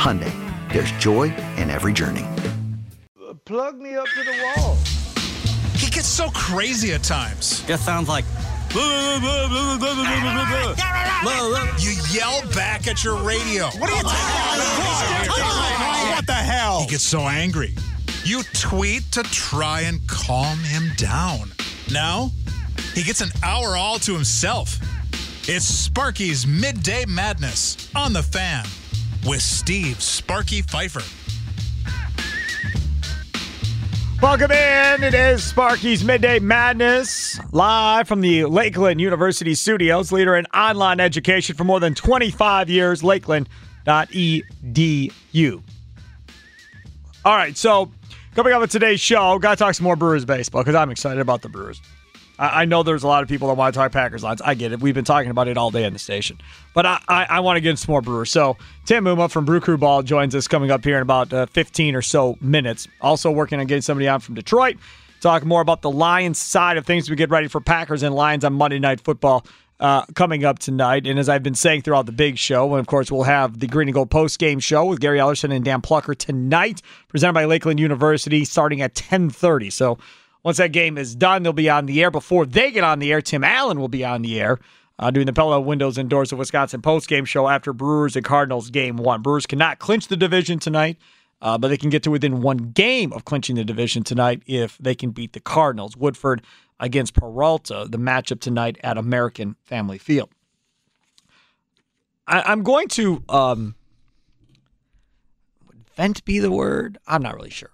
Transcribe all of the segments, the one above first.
Hyundai, there's joy in every journey. Plug me up to the wall. He gets so crazy at times. Just sounds like. You yell back at your radio. What are you talking about? What the hell? He gets so angry. You tweet to try and calm him down. Now, he gets an hour all to himself. It's Sparky's Midday Madness on the fan with Steve Sparky Pfeiffer. Welcome in. It is Sparky's Midday Madness, live from the Lakeland University studios, leader in online education for more than 25 years, lakeland.edu. All right, so coming up with today's show, got to talk some more Brewers baseball because I'm excited about the Brewers. I, I know there's a lot of people that want to talk Packers Lions. I get it. We've been talking about it all day on the station. But I, I, I want to get into some more Brewers. So Tim Muma from Brew Crew Ball joins us coming up here in about uh, 15 or so minutes. Also working on getting somebody on from Detroit. Talk more about the Lions side of things. We get ready for Packers and Lions on Monday Night Football. Uh, coming up tonight. And as I've been saying throughout the big show, and of course, we'll have the Green and Gold post game show with Gary Ellerson and Dan Plucker tonight, presented by Lakeland University, starting at 10:30. So once that game is done, they'll be on the air. Before they get on the air, Tim Allen will be on the air. Uh, doing the Pella Windows and Doors of Wisconsin post game show after Brewers and Cardinals game one. Brewers cannot clinch the division tonight, uh, but they can get to within one game of clinching the division tonight if they can beat the Cardinals. Woodford against Peralta, the matchup tonight at American Family Field. I, am going to um, vent be the word? I'm not really sure.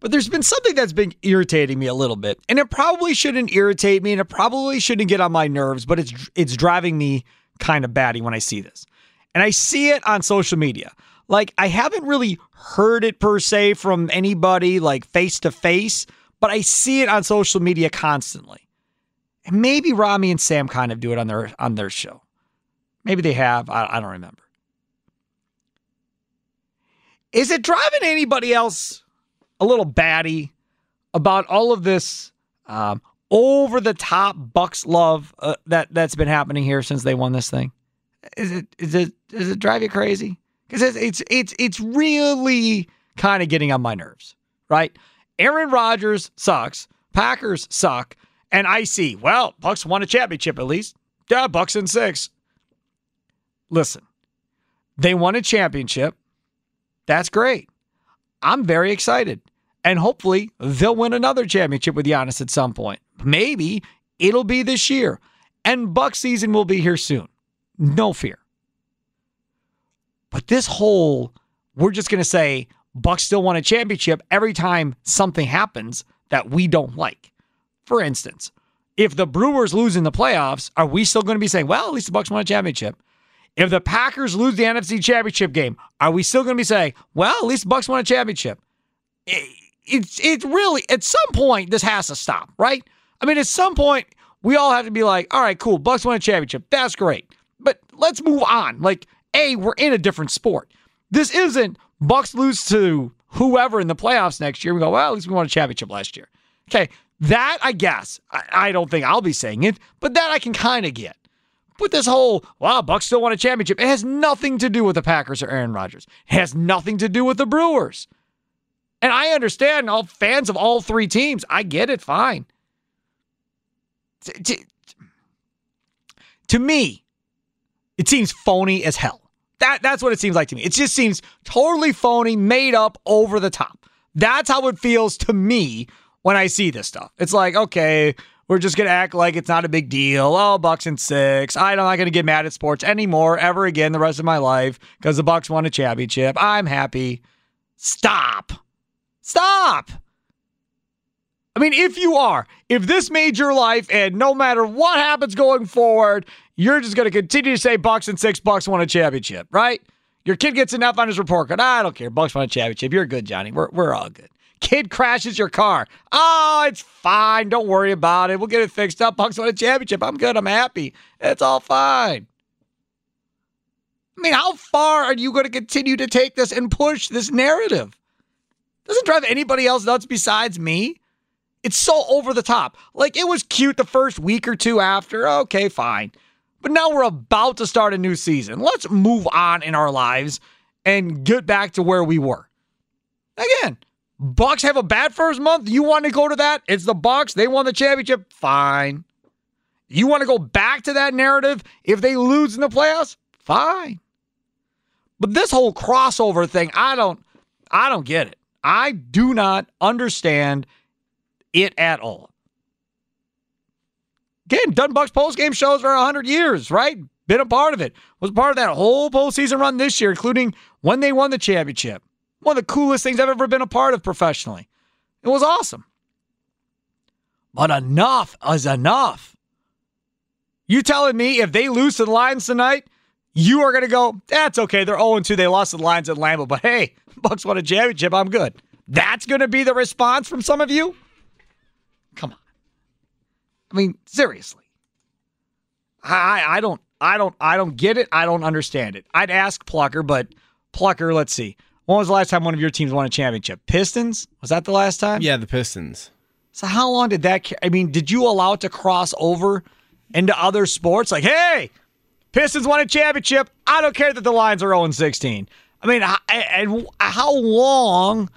But there's been something that's been irritating me a little bit, and it probably shouldn't irritate me, and it probably shouldn't get on my nerves, but it's it's driving me kind of batty when I see this, and I see it on social media. Like I haven't really heard it per se from anybody like face to face, but I see it on social media constantly. And maybe Rami and Sam kind of do it on their on their show. Maybe they have. I, I don't remember. Is it driving anybody else a little batty about all of this um, over the top Bucks love uh, that that's been happening here since they won this thing. Is it is it does it drive you crazy? Because it's it's it's it's really kind of getting on my nerves, right? Aaron Rodgers sucks, Packers suck, and I see. Well, Bucks won a championship at least. Yeah, Bucks in six. Listen, they won a championship. That's great. I'm very excited. And hopefully they'll win another championship with Giannis at some point. Maybe it'll be this year. And Buck season will be here soon. No fear. But this whole, we're just going to say Bucks still won a championship every time something happens that we don't like. For instance, if the Brewers lose in the playoffs, are we still going to be saying, well, at least the Bucks won a championship? If the Packers lose the NFC championship game, are we still going to be saying, well, at least the Bucks won a championship? It's it really at some point this has to stop, right? I mean, at some point we all have to be like, all right, cool, Bucks won a championship, that's great, but let's move on. Like, a, we're in a different sport. This isn't Bucks lose to whoever in the playoffs next year. We go, well, at least we won a championship last year. Okay, that I guess. I, I don't think I'll be saying it, but that I can kind of get. But this whole, wow, Bucks still won a championship, it has nothing to do with the Packers or Aaron Rodgers. It has nothing to do with the Brewers. And I understand all fans of all three teams. I get it, fine. To, to, to me, it seems phony as hell. That that's what it seems like to me. It just seems totally phony, made up, over the top. That's how it feels to me when I see this stuff. It's like, okay, we're just gonna act like it's not a big deal. Oh, Bucks and six. I'm not gonna get mad at sports anymore ever again the rest of my life because the Bucks won a championship. I'm happy. Stop. Stop. I mean, if you are, if this made your life, and no matter what happens going forward, you're just going to continue to say Bucks and six Bucks won a championship, right? Your kid gets enough on his report card. I don't care. Bucks won a championship. You're good, Johnny. We're, we're all good. Kid crashes your car. Oh, it's fine. Don't worry about it. We'll get it fixed up. Bucks won a championship. I'm good. I'm happy. It's all fine. I mean, how far are you going to continue to take this and push this narrative? Doesn't drive anybody else nuts besides me. It's so over the top. Like it was cute the first week or two after. Okay, fine. But now we're about to start a new season. Let's move on in our lives and get back to where we were. Again, Bucks have a bad first month. You want to go to that? It's the Bucks. They won the championship. Fine. You want to go back to that narrative if they lose in the playoffs? Fine. But this whole crossover thing, I don't I don't get it. I do not understand it at all. Again, done Bucks post game shows for 100 years, right? Been a part of it. Was part of that whole postseason run this year, including when they won the championship. One of the coolest things I've ever been a part of professionally. It was awesome. But enough is enough. You telling me if they lose to the Lions tonight, you are going to go, that's okay. They're 0 2. They lost to the Lions at Lambeau, but hey, Bucks won a championship. I'm good. That's going to be the response from some of you? Come on. I mean, seriously. I I don't I don't I don't get it. I don't understand it. I'd ask Plucker, but Plucker, let's see. When was the last time one of your teams won a championship? Pistons? Was that the last time? Yeah, the Pistons. So how long did that? I mean, did you allow it to cross over into other sports? Like, hey, Pistons won a championship. I don't care that the Lions are 0 16. I mean, and how long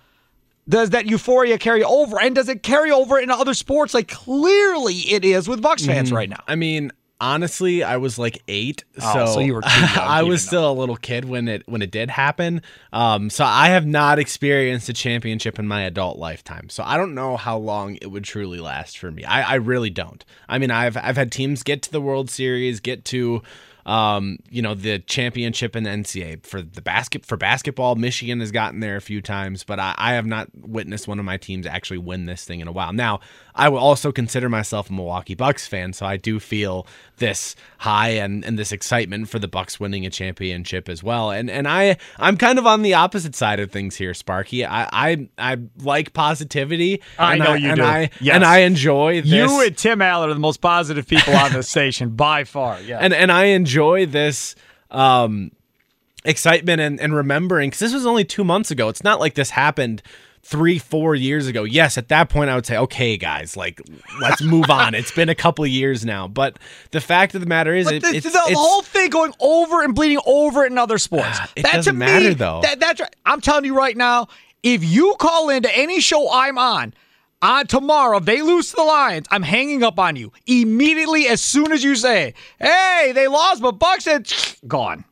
does that euphoria carry over? And does it carry over in other sports? Like clearly it is with Bucks fans mm, right now. I mean, honestly, I was like eight, oh, so, so you were. I was still a little kid when it when it did happen. Um, so I have not experienced a championship in my adult lifetime. So I don't know how long it would truly last for me. I, I really don't. I mean, I've I've had teams get to the World Series, get to um, you know, the championship in the NCAA for the basket for basketball. Michigan has gotten there a few times, but I, I have not witnessed one of my teams actually win this thing in a while. Now, I will also consider myself a Milwaukee Bucks fan, so I do feel this high and, and this excitement for the Bucks winning a championship as well. And and I I'm kind of on the opposite side of things here, Sparky. I I, I like positivity. I know I, you and do. I, yes. And I enjoy this. You and Tim Allen are the most positive people on the station by far. Yeah. And and I enjoy this um excitement and, and remembering because this was only two months ago. It's not like this happened three, four years ago, yes, at that point I would say, okay, guys, like let's move on. It's been a couple years now, but the fact of the matter is, it, the, it's, the, it's, whole thing going over and bleeding over in other sports. It that doesn't matter though. That, that's right. I'm telling you right now, if you call into any show I'm on. On tomorrow, if they lose to the Lions, I'm hanging up on you immediately as soon as you say, "Hey, they lost, but Bucks," said, gone.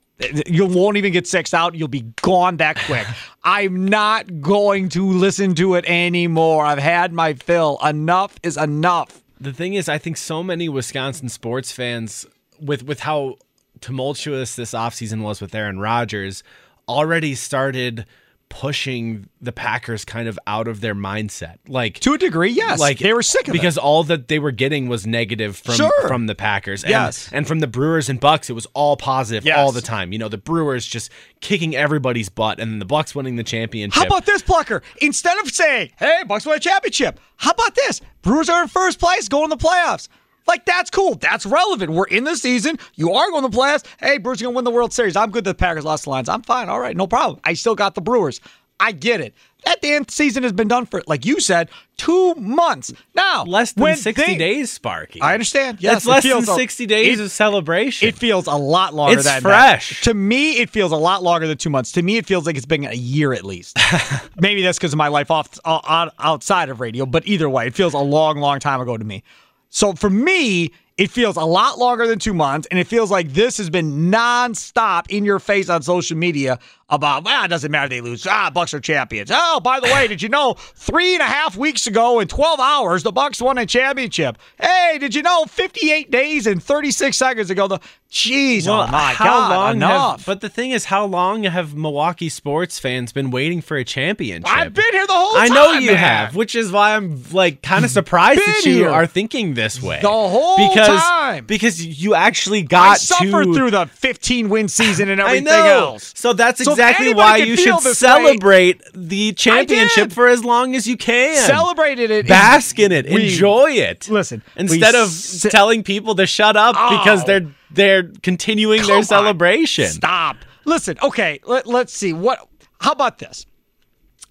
You won't even get six out. You'll be gone that quick. I'm not going to listen to it anymore. I've had my fill. Enough is enough. The thing is, I think so many Wisconsin sports fans, with with how tumultuous this offseason was with Aaron Rodgers, already started – pushing the Packers kind of out of their mindset. Like to a degree, yes. Like they were sick of it. because all that they were getting was negative from sure. from the Packers. And, yes. and from the Brewers and Bucks, it was all positive yes. all the time. You know, the Brewers just kicking everybody's butt, and then the Bucks winning the championship. How about this, Plucker? Instead of saying, "Hey, Bucks won a championship," how about this? Brewers are in first place, going to the playoffs. Like that's cool. That's relevant. We're in the season. You are going to playoffs. Hey, Brewers are going to win the World Series. I'm good. That the Packers lost the Lions. I'm fine. All right, no problem. I still got the Brewers. I get it. That damn season has been done for, like you said, two months. Now, Less than 60 they- days, Sparky. I understand. Yes, That's less than feels a- 60 days it- of celebration. It feels a lot longer It's than that. fresh. To me, it feels a lot longer than two months. To me, it feels like it's been a year at least. Maybe that's because of my life off uh, outside of radio, but either way, it feels a long, long time ago to me. So for me, it feels a lot longer than two months, and it feels like this has been nonstop in your face on social media about, well, it doesn't matter they lose. Ah, Bucks are champions. Oh, by the way, did you know three and a half weeks ago in 12 hours, the Bucks won a championship? Hey, did you know 58 days and 36 seconds ago, the jeez, Well, oh my how God, long enough. Have, but the thing is, how long have Milwaukee sports fans been waiting for a championship? I've been here the whole time. I know you man. have, which is why I'm like kind of surprised that you here. are thinking this way. The whole because, time. Because you actually I got suffered to through the 15 win season and I everything else. So that's So if exactly why you should this way- celebrate the championship for as long as you can. Celebrated it. Bask in it. We- enjoy it. Listen, Instead of s- telling people to shut up oh. because Oh. they're they're continuing their on. celebration. Stop. Listen, okay, let, let's see. What how about this?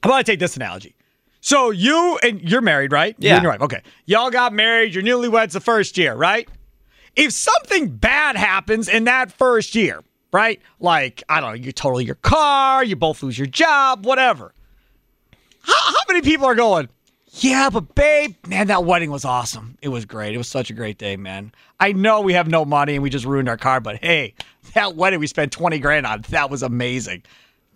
How about I take this analogy? So you and you're married, right? You Yeah. and your wife. Okay. Y'all got married, you're newlyweds the first year, right? If something bad happens in that first year, right? Like, I don't know, you total your car, you both lose your job, whatever. How, how many people are going, yeah, but babe, man, that wedding was awesome. It was great. It was such a great day, man. I know we have no money and we just ruined our car, but hey, that wedding we spent 20 grand on, that was amazing.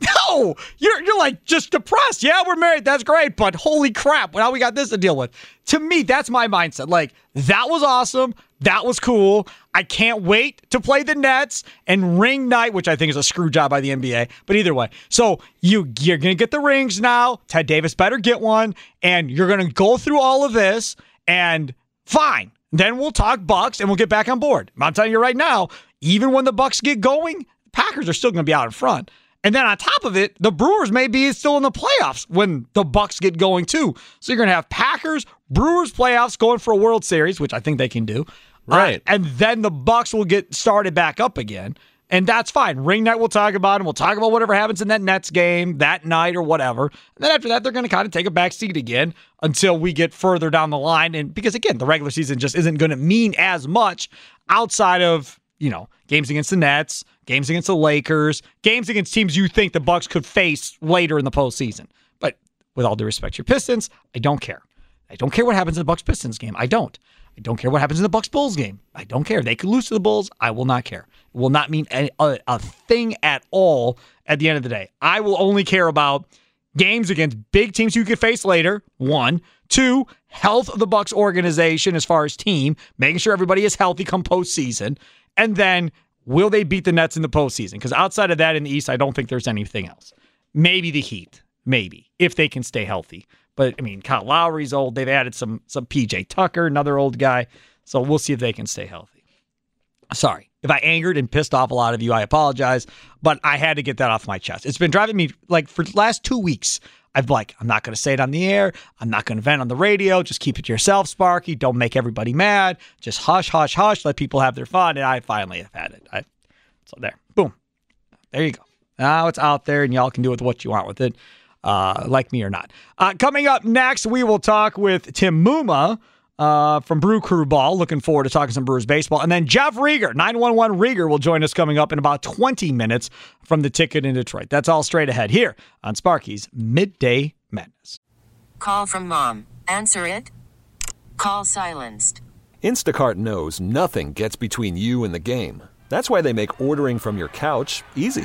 No, you're you're like just depressed. Yeah, we're married. That's great, but holy crap, now we got this to deal with. To me, that's my mindset. Like that was awesome. That was cool. I can't wait to play the Nets and ring night, which I think is a screw job by the NBA. But either way, so you you're gonna get the rings now. Ted Davis better get one, and you're gonna go through all of this, and fine. Then we'll talk Bucks and we'll get back on board. I'm telling you right now, even when the Bucks get going, Packers are still gonna be out in front. And then on top of it, the Brewers may be still in the playoffs when the Bucks get going too. So you're going to have Packers, Brewers playoffs going for a World Series, which I think they can do. Uh, Right. and then the Bucks will get started back up again. And that's fine. Ring night we'll talk about and we'll talk about whatever happens in that Nets game that night or whatever. And then after that, they're going to kind of take a back seat again until we get further down the line. And because again, the regular season just isn't going to mean as much outside of, you know, games against the Nets, games against the Lakers, games against teams you think the Bucks could face later in the postseason. But with all due respect to your Pistons, I don't care. I don't care what happens in the Bucks Pistons game. I don't. I don't care what happens in the Bucks Bulls game. I don't care. They could lose to the Bulls. I will not care. It will not mean a, a, a thing at all at the end of the day. I will only care about games against big teams you could face later. One, two, health of the Bucks organization as far as team, making sure everybody is healthy come postseason, and then will they beat the Nets in the postseason? Because outside of that in the East, I don't think there's anything else. Maybe the Heat, maybe if they can stay healthy. But I mean, Kyle Lowry's old. They've added some some PJ Tucker, another old guy. So we'll see if they can stay healthy. Sorry. If I angered and pissed off a lot of you, I apologize, but I had to get that off my chest. It's been driving me like for last two weeks. I've like, I'm not going to say it on the air. I'm not going to vent on the radio. Just keep it to yourself, Sparky. Don't make everybody mad. Just hush, hush, hush. Let people have their fun. And I finally have had it. I, so there, boom. There you go. Now it's out there, and y'all can do with what you want with it, uh, like me or not. Uh, coming up next, we will talk with Tim Muma uh, from Brew Crew Ball. Looking forward to talking some Brewers baseball. And then Jeff Riger, 911 Riger, will join us coming up in about 20 minutes from the ticket in Detroit. That's all straight ahead here on Sparky's Midday Madness. Call from mom. Answer it. Call silenced. Instacart knows nothing gets between you and the game. That's why they make ordering from your couch easy.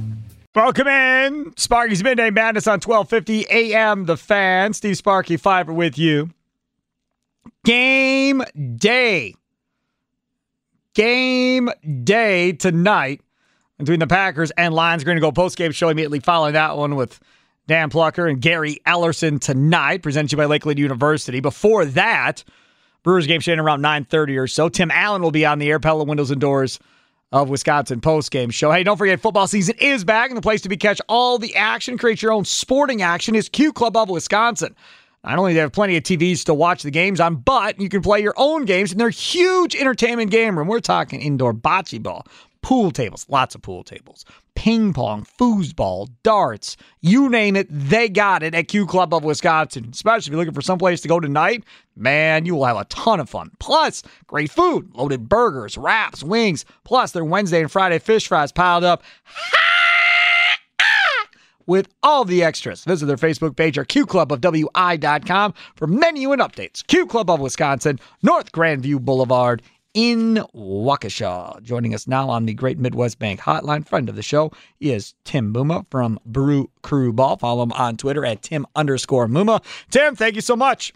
Welcome in. Sparky's Midday Madness on 1250 AM. The Fan. Steve Sparky Fiver with you. Game day. Game day tonight between the Packers and Lions. Going to go post game show immediately following that one with Dan Plucker and Gary Ellerson tonight, presented to you by Lakeland University. Before that, Brewers game starting around 9.30 or so. Tim Allen will be on the air, Pella Windows and Doors of Wisconsin post game show. Hey, don't forget, football season is back, and the place to be catch all the action, create your own sporting action is Q Club of Wisconsin. Not only do they have plenty of TVs to watch the games on, but you can play your own games in their huge entertainment game room. We're talking indoor bocce ball, pool tables, lots of pool tables, ping pong, foosball, darts, you name it, they got it at Q Club of Wisconsin. Especially if you're looking for someplace to go tonight, man, you will have a ton of fun. Plus, great food, loaded burgers, wraps, wings, plus their Wednesday and Friday fish fries piled up. With all the extras. Visit their Facebook page or QClubofWI.com for menu and updates. Q Club of Wisconsin, North Grandview Boulevard in Waukesha. Joining us now on the Great Midwest Bank Hotline, friend of the show, is Tim Muma from Brew Crew Ball. Follow him on Twitter at Tim underscore Muma. Tim, thank you so much.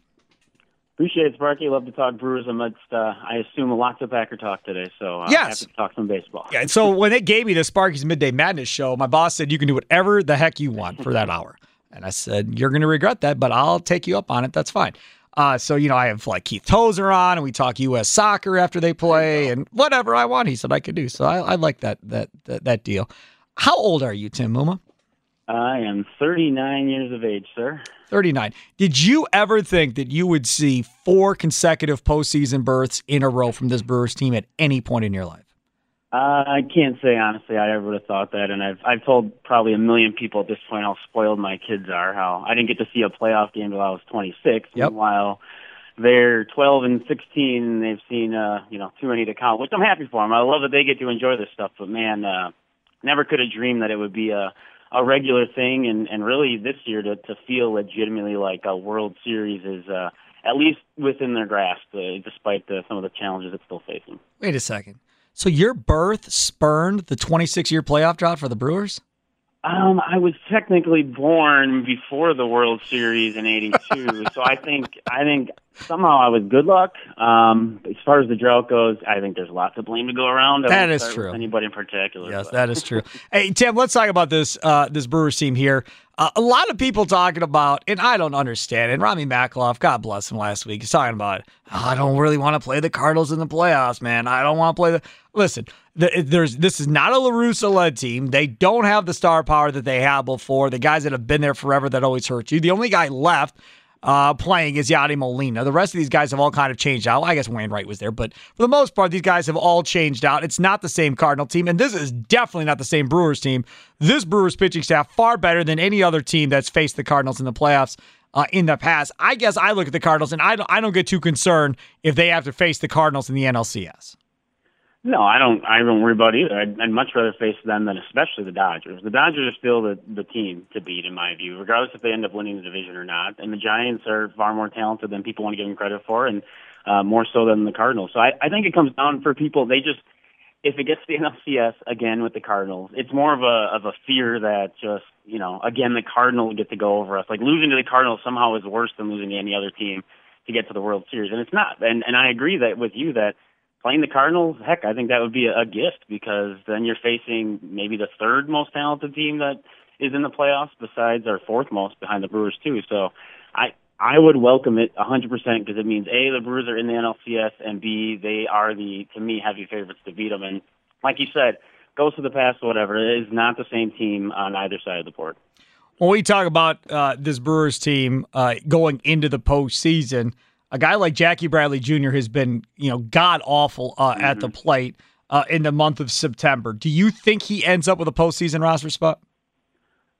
Appreciate it, Sparky. Love to talk Brewers amidst, uh, I assume, lots of Packer talk today. So uh, yes. have to talk some baseball. Yeah, and so when they gave me the Sparky's Midday Madness show, my boss said you can do whatever the heck you want for that hour. And I said, you're going to regret that, but I'll take you up on it. That's fine. Uh, so you know, I have like Keith Tozer on, and we talk U.S. soccer after they play, and whatever I want, he said I could do. So I, I like that, that that that deal. How old are you, Tim Muma? I am 39 years of age, sir. 39. Did you ever think that you would see four consecutive postseason berths in a row from this Brewers team at any point in your life? Uh, I can't say honestly I ever would have thought that, and I've I've told probably a million people at this point how spoiled my kids are. How I didn't get to see a playoff game until I was 26. Yep. Meanwhile, they're 12 and 16, and they've seen uh you know too many to count, which I'm happy for them. I love that they get to enjoy this stuff, but man, uh, never could have dreamed that it would be a a regular thing, and and really this year to to feel legitimately like a World Series is. uh at least within their grasp, uh, despite the, some of the challenges it's still facing. Wait a second. So your birth spurned the 26 year playoff drought for the Brewers? Um, I was technically born before the World Series in '82, so I think I think somehow I was good luck. Um, as far as the drought goes, I think there's lots of blame to go around. I That is true. Anybody in particular? Yes, but- that is true. hey, Tim, let's talk about this uh, this Brewers team here. Uh, a lot of people talking about, and I don't understand. And Rami Makloff, God bless him, last week he's talking about, "Oh, I don't really want to play the Cardinals in the playoffs, man. I don't want to play the. Listen, the, there's this is not a La Russa led team. They don't have the star power that they had before. The guys that have been there forever that always hurt you. The only guy left uh, playing is Yadi Molina. The rest of these guys have all kind of changed out. I guess Wainwright was there, but for the most part, these guys have all changed out. It's not the same Cardinal team, and this is definitely not the same Brewers team. This Brewers pitching staff far better than any other team that's faced the Cardinals in the playoffs. Uh, in the past, I guess I look at the Cardinals and I don't, I don't get too concerned if they have to face the Cardinals in the NLCS. No, I don't. I don't worry about either. I'd, I'd much rather face them than especially the Dodgers. The Dodgers are still the the team to beat, in my view, regardless if they end up winning the division or not. And the Giants are far more talented than people want to give them credit for, and uh, more so than the Cardinals. So I, I think it comes down for people. They just if it gets to the NLCS again with the Cardinals, it's more of a of a fear that just you know again the Cardinals get to go over us. Like losing to the Cardinals somehow is worse than losing to any other team to get to the World Series, and it's not. And and I agree that with you that playing the Cardinals, heck, I think that would be a, gift because then you're facing maybe the third most talented team that is in the playoffs besides our fourth most behind the Brewers too. So I I would welcome it 100% because it means A, the Brewers are in the NLCS, and B, they are the, to me, heavy favorites to beat them. And like you said, goes to the past, whatever. It is not the same team on either side of the board. When we talk about uh, this Brewers team uh, going into the postseason, a guy like Jackie Bradley Jr. has been, you know, god awful uh, mm-hmm. at the mm-hmm. plate uh, in the month of September. Do you think he ends up with a postseason roster spot?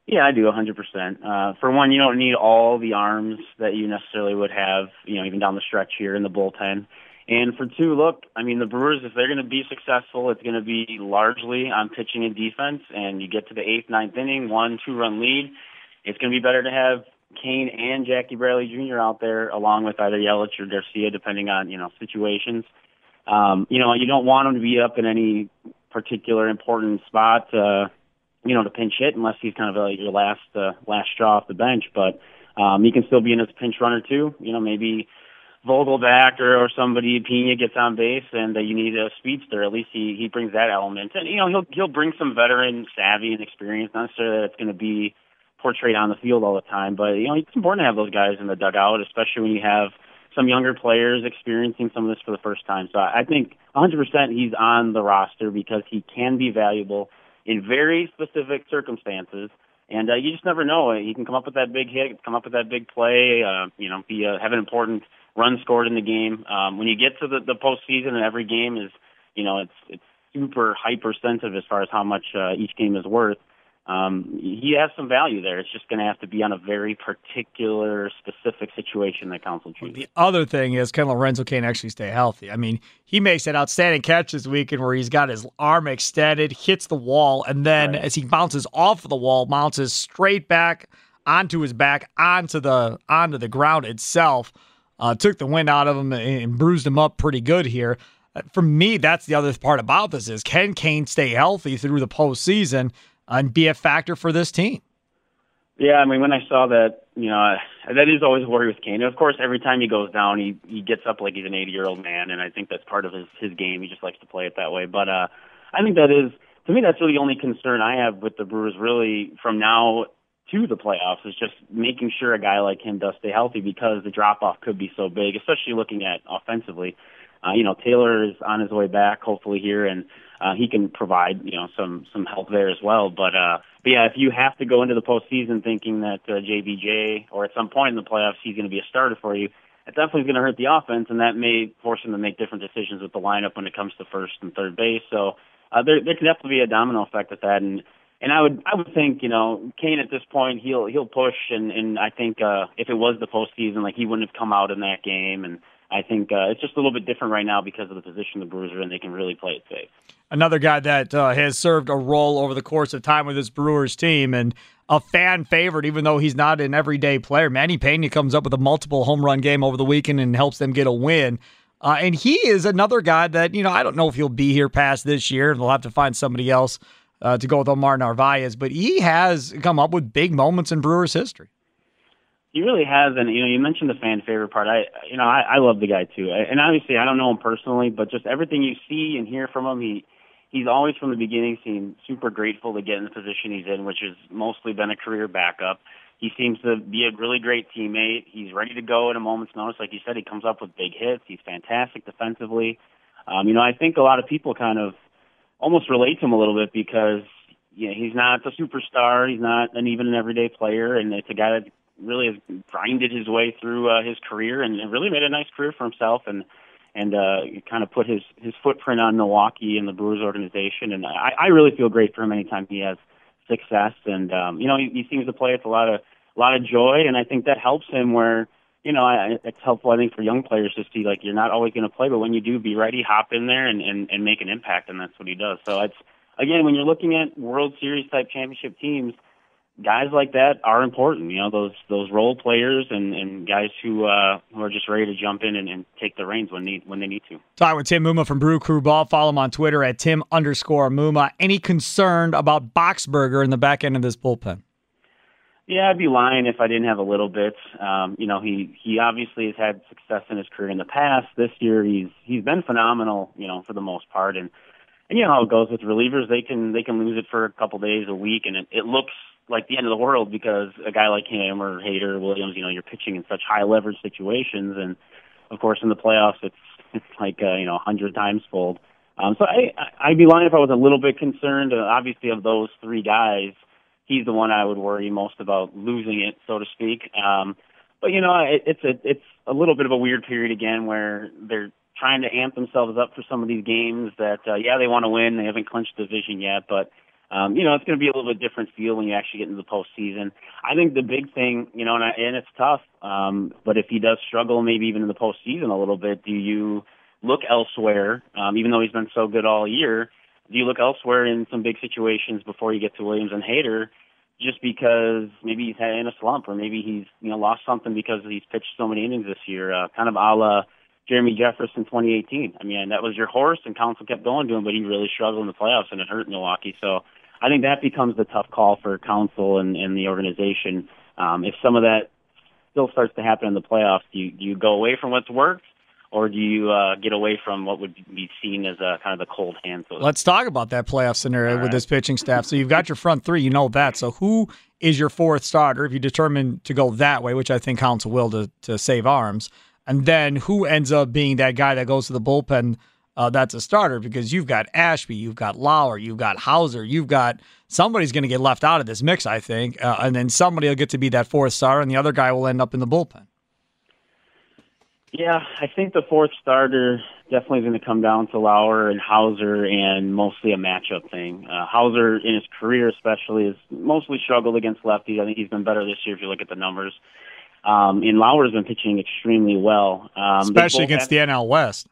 Yeah, I do 100%. Uh, for one, you don't need all the arms that you necessarily would have, you know, even down the stretch here in the bullpen. And for two, look, I mean, the Brewers, if they're going to be successful, it's going to be largely on pitching and defense. And you get to the eighth, ninth inning, one, two run lead. It's going to be better to have Cain and Jackie Bradley Jr. out there along with either Yelich or Garcia, depending on, you know, situations. Um, you know, you don't want them to be up in any particular important spot. Uh, you know, to pinch hit unless he's kind of like your last uh, last straw off the bench. But um, he can still be in as a pinch runner too. You know, maybe Vogelbach or, or somebody Pena gets on base and uh, you need a speedster. At least he he brings that element. And you know, he'll he'll bring some veteran savvy and experience. Not necessarily that it's going to be portrayed on the field all the time, but you know, it's important to have those guys in the dugout, especially when you have some younger players experiencing some of this for the first time. So I think 100% he's on the roster because he can be valuable in very specific circumstances. And uh, you just never know. He can come up with that big hit, come up with that big play, uh, you know, be uh, have an important run scored in the game. Um, when you get to the, the postseason and every game is, you know, it's it's super hyper sensitive as far as how much uh, each game is worth um, he has some value there. It's just going to have to be on a very particular, specific situation that Counsell chooses. The other thing is, can Lorenzo Cain actually stay healthy? I mean, he makes an outstanding catch this weekend where he's got his arm extended, hits the wall, and then right. as he bounces off of the wall, bounces straight back onto his back, onto the onto the ground itself. Uh, took the wind out of him and bruised him up pretty good here. Uh, for me, that's the other part about this is can Cain stay healthy through the postseason? And be a factor for this team. Yeah, I mean, when I saw that, you know, that is always a worry with Cain. Of course, every time he goes down, he he gets up like he's an 80 year old man, and I think that's part of his his game. He just likes to play it that way. But uh, I think that is to me that's really the only concern I have with the Brewers really from now to the playoffs is just making sure a guy like him does stay healthy because the drop off could be so big, especially looking at offensively. Uh, you know, Taylor is on his way back, hopefully here, and uh, he can provide you know some some help there as well. But uh, but yeah, if you have to go into the postseason thinking that uh, JBJ or at some point in the playoffs he's going to be a starter for you, it definitely is going to hurt the offense, and that may force him to make different decisions with the lineup when it comes to first and third base. So uh, there there can definitely be a domino effect with that, and and I would I would think you know Cain at this point he'll he'll push, and and I think uh, if it was the postseason, like he wouldn't have come out in that game and I think uh, it's just a little bit different right now because of the position the Brewers are in. They can really play it safe. Another guy that uh, has served a role over the course of time with this Brewers team and a fan favorite, even though he's not an everyday player. Manny Pena comes up with a multiple home run game over the weekend and helps them get a win. Uh, and he is another guy that, you know, I don't know if he'll be here past this year. And they'll have to find somebody else uh, to go with Omar Narvaez, but he has come up with big moments in Brewers history he really has, and you know, you mentioned the fan favorite part. I, you know, I, I love the guy too, and obviously I don't know him personally, but just everything you see and hear from him, he he's always from the beginning seemed super grateful to get in the position he's in, which has mostly been a career backup. He seems to be a really great teammate. He's ready to go at a moment's notice. Like you said, he comes up with big hits. He's fantastic defensively. Um, you know, I think a lot of people kind of almost relate to him a little bit because you know, he's not the superstar. He's not an even an everyday player, and it's a guy that really has grinded his way through uh, his career and, really made a nice career for himself and and uh, kind of put his his footprint on Milwaukee and the Brewers organization. And I, I really feel great for him anytime he has success. And um, you know, he, he seems to play with a lot of a lot of joy, and I think that helps him. Where you know, I, it's helpful I think for young players to see like you're not always going to play, but when you do, be ready, hop in there, and, and and make an impact, and that's what he does. So it's again, when you're looking at World Series type championship teams guys like that are important. You know, those those role players and, and guys who uh, who are just ready to jump in and, and take the reins when need when they need to. Talking with Tim Muma from Brew Crew Ball. Follow him on Twitter at Tim underscore Muma. Any concern about Boxberger in the back end of this bullpen? Yeah, I'd be lying if I didn't have a little bit. Um, you know, he he obviously has had success in his career in the past. This year, he's he's been phenomenal. You know, for the most part, and and you know how it goes with relievers. They can they can lose it for a couple days, a week, and it, it looks like the end of the world because a guy like him or Hader, Williams, you know, you're pitching in such high leverage situations, and of course in the playoffs, it's it's like uh, you know a hundred times fold. Um, so I I'd be lying if I was a little bit concerned. Uh, obviously, of those three guys he's the one I would worry most about losing it, so to speak. Um, but you know, it, it's a it's a little bit of a weird period again where they're trying to amp themselves up for some of these games that uh, yeah they want to win. They haven't clinched the division yet, but um, you know it's going to be a little bit different feel when you actually get into the postseason. I think the big thing, you know, and, I, and it's tough. Um, but if he does struggle, maybe even in the postseason a little bit, do you look elsewhere? Um, even though he's been so good all year do you look elsewhere in some big situations before you get to Williams and Hader? Just because maybe he's in a slump, or maybe he's you know lost something because he's pitched so many innings this year, uh, kind of a la Jeremy Jeffress 2018. I mean, that was your horse, and Counsell kept going to him, but he really struggled in the playoffs, and it hurt Milwaukee. So I think that becomes the tough call for Counsell and, and the organization. Um, if some of that still starts to happen in the playoffs, do you, do you go away from what's worked, or do you uh, get away from what would be seen as a kind of the cold hand? So Let's talk about that playoff scenario All with this pitching staff. So you've got your front three, you know that. So who is your fourth starter if you determine to go that way, which I think Counsell will to, to save arms? And then who ends up being that guy that goes to the bullpen uh, that's a starter? Because you've got Ashby, you've got Lauer, you've got Houser, you've got somebody's going to get left out of this mix, I think. Uh, and then somebody will get to be that fourth starter, and the other guy will end up in the bullpen. Yeah, I think the fourth starter definitely is going to come down to Lauer and Houser and mostly a matchup thing. Uh, Houser, in his career especially, has mostly struggled against lefties. I think he's been better this year if you look at the numbers. Um, and Lauer's been pitching extremely well. Um, Especially against have- the NL West.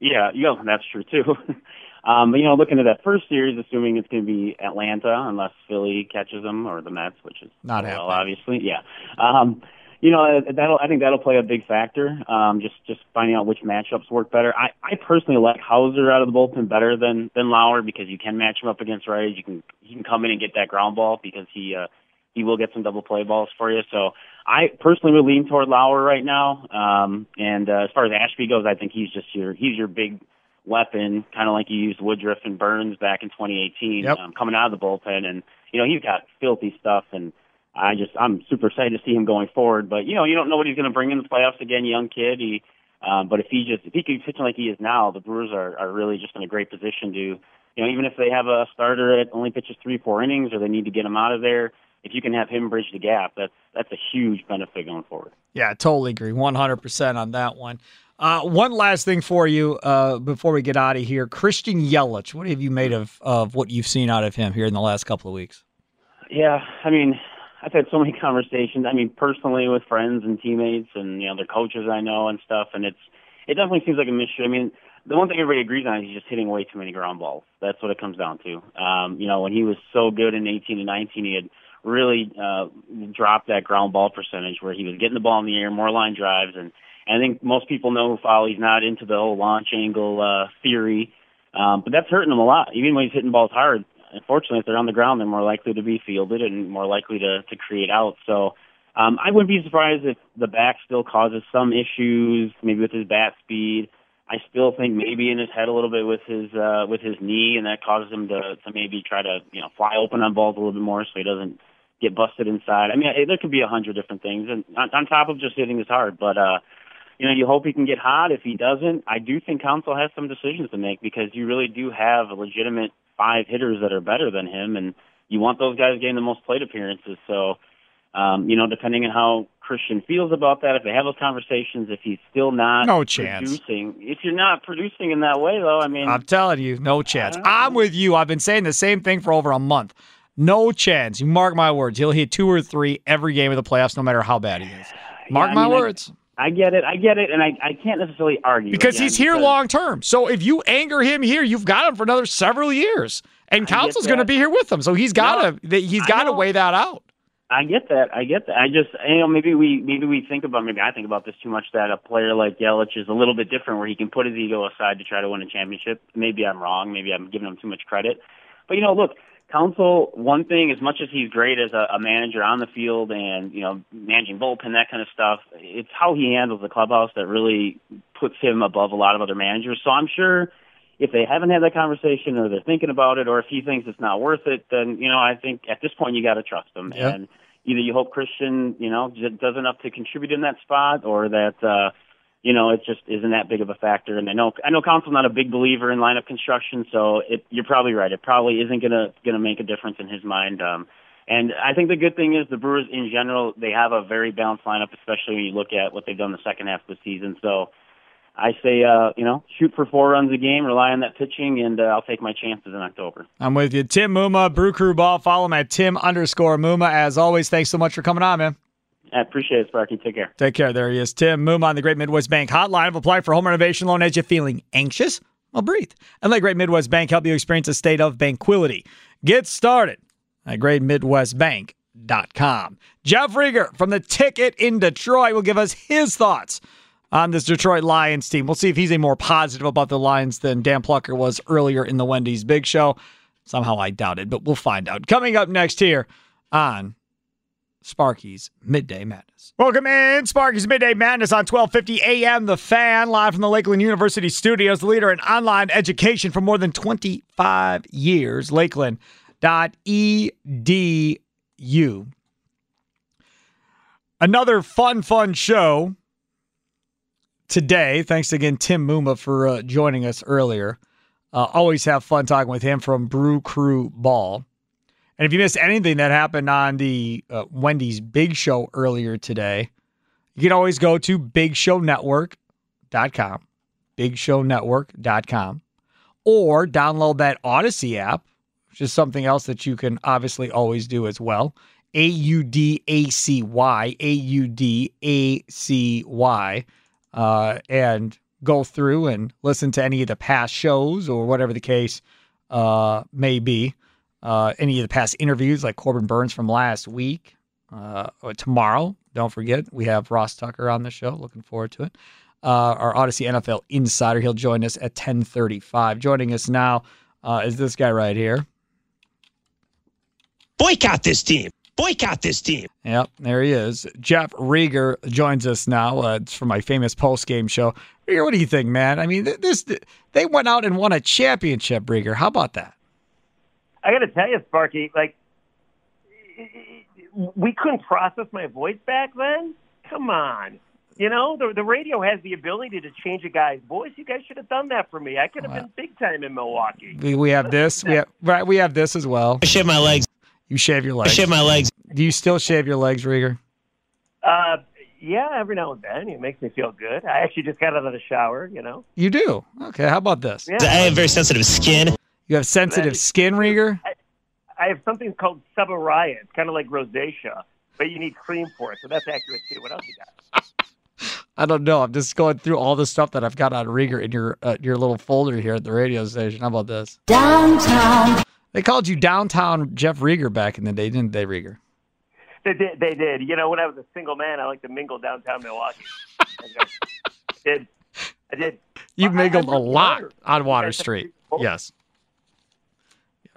Yeah, yeah, that's true too. um, but you know, looking at that first series, assuming it's going to be Atlanta, unless Philly catches them or the Mets, which is Not well, happening. obviously, yeah. Um, you know, that'll I think that'll play a big factor. Um, just just finding out which matchups work better. I I personally like Houser out of the bullpen better than than Lauer because you can match him up against righties. You can he can come in and get that ground ball because he uh, he will get some double play balls for you. So I personally would lean toward Lauer right now. Um, and uh, as far as Ashby goes, I think he's just your he's your big weapon, kind of like you used Woodruff and Burnes back in 2018, Yep. um, coming out of the bullpen. And you know he's got filthy stuff, and I just I'm super excited to see him going forward. But you know you don't know what he's going to bring in the playoffs again, young kid. He um, but if he just if he keeps pitching like he is now, the Brewers are are really just in a great position to you know even if they have a starter that only pitches three four innings or they need to get him out of there. If you can have him bridge the gap, that's that's a huge benefit going forward. Yeah, totally agree. 100% on that one. Uh, one last thing for you uh, before we get out of here. Christian Yelich, what have you made of, of what you've seen out of him here in the last couple of weeks? Yeah, I mean, I've had so many conversations. I mean, personally with friends and teammates and you know their coaches I know and stuff, and it's it definitely seems like a mystery. I mean, the one thing everybody agrees on is he's just hitting way too many ground balls. That's what it comes down to. Um, you know, when he was so good in 18 and 19, he had really uh, dropped that ground ball percentage where he was getting the ball in the air, more line drives, and, and I think most people know who. He's not into the whole launch angle uh, theory, um, but that's hurting him a lot. Even when he's hitting balls hard, unfortunately, if they're on the ground, they're more likely to be fielded and more likely to to create outs. So. Um, I wouldn't be surprised if the back still causes some issues, maybe with his bat speed. I still think maybe in his head a little bit with his uh, with his knee, and that causes him to to maybe try to you know fly open on balls a little bit more, so he doesn't get busted inside. I mean, there could be a hundred different things, and on, on top of just hitting his hard. But uh, you know, you hope he can get hot. If he doesn't, I do think Counsell has some decisions to make because you really do have a legitimate five hitters that are better than him, and you want those guys getting the most plate appearances. So um, you know, depending on how Christian feels about that, if they have those conversations, if he's still not No chance. producing, if you're not producing in that way, though, I mean, I'm telling you, no chance. I'm with you. I've been saying the same thing for over a month. No chance. You mark my words. He'll hit two or three every game of the playoffs, no matter how bad he is. Mark I my mean, I- words. I get it, I get it, and I, I can't necessarily argue because again, he's here because- long term. So if you anger him here, you've got him for another several years. And get Counsell's going to be here with him, so he's got to he's I got to weigh that out. I get that. I get that. I just, you know, maybe we maybe we think about maybe I think about this too much that a player like Yelich is a little bit different, where he can put his ego aside to try to win a championship. Maybe I'm wrong. Maybe I'm giving him too much credit. But you know, look, Counsell, one thing, as much as he's great as a, a manager on the field and, you know, managing bullpen, that kind of stuff, it's how he handles the clubhouse that really puts him above a lot of other managers. So I'm sure if they haven't had that conversation or they're thinking about it or if he thinks it's not worth it, then, you know, I think at this point you got to trust him. Yep. And either you hope Christian, you know, does enough to contribute in that spot or that, uh, you know, it just isn't that big of a factor. And I know, I know Counsell's not a big believer in lineup construction, so it, you're probably right. It probably isn't gonna gonna make a difference in his mind. Um, and I think the good thing is the Brewers in general they have a very balanced lineup, especially when you look at what they've done the second half of the season. So I say, uh, you know, shoot for four runs a game, rely on that pitching, and uh, I'll take my chances in October. I'm with you. Tim Muma, Brew Crew Ball. Follow him at Tim underscore Muma. As always, thanks so much for coming on, man. I appreciate it, Sparky. Take care. Take care. There he is. Tim Muma on the Great Midwest Bank hotline. Apply for home renovation loan as you're feeling anxious? Well, breathe. And let Great Midwest Bank help you experience a state of banquility. Get started at greatmidwestbank.com. Jeff Riger from the Ticket in Detroit will give us his thoughts on this Detroit Lions team. We'll see if he's a more positive about the Lions than Dan Plucker was earlier in the Wendy's Big Show. Somehow I doubt it, but we'll find out. Coming up next here on Sparky's Midday Madness. Welcome in, Sparky's Midday Madness on 1250 AM The Fan, live from the Lakeland University studios, the leader in online education for more than 25 years, lakeland.edu. Another fun, fun show today. Thanks again, Tim Muma, for uh, joining us earlier. Uh, always have fun talking with him from Brew Crew Ball. And if you missed anything that happened on the uh, Wendy's Big Show earlier today, you can always go to bigshownetwork.com, bigshownetwork.com, or download that Audacy app, which is something else that you can obviously always do as well. A U D A C Y, A U D A C Y, uh, and go through and listen to any of the past shows or whatever the case uh, may be uh, any of the past interviews, like Corbin Burnes from last week. Uh, or tomorrow, don't forget, we have Ross Tucker on the show. Looking forward to it. Uh, our Audacy NFL insider, he'll join us at 10:35. Joining us now uh, is this guy right here. Boycott this team. Boycott this team. Yep, there he is. Jeff Riger joins us now. Uh, it's from my famous post game show. Riger, what do you think, man? I mean, th- this they went out and won a championship. Riger, how about that? I got to tell you, Sparky, like we couldn't process my voice back then. Come on. You know, the the radio has the ability to change a guy's voice. You guys should have done that for me. I could have been big time in Milwaukee. We, we have this. We have right. We have this as well. I shave my legs. You shave your legs. I shave my legs. Do you still shave your legs, Riger? Uh, yeah, every now and then. It makes me feel good. I actually just got out of the shower. You know. You do. Okay. How about this? Yeah. I have very sensitive skin. You have sensitive skin, Riger. I, I have something called seborrhea. It's kind of like rosacea, but you need cream for it. So that's accurate too. What else you got? I don't know. I'm just going through all the stuff that I've got on Riger in your uh, your little folder here at the radio station. How about this? Downtown. They called you downtown Jeff Riger back in the day, didn't they, Riger? They did. They did. You know, when I was a single man, I like to mingle downtown Milwaukee. I did. I did. You mingled a lot on Water Street. Yes.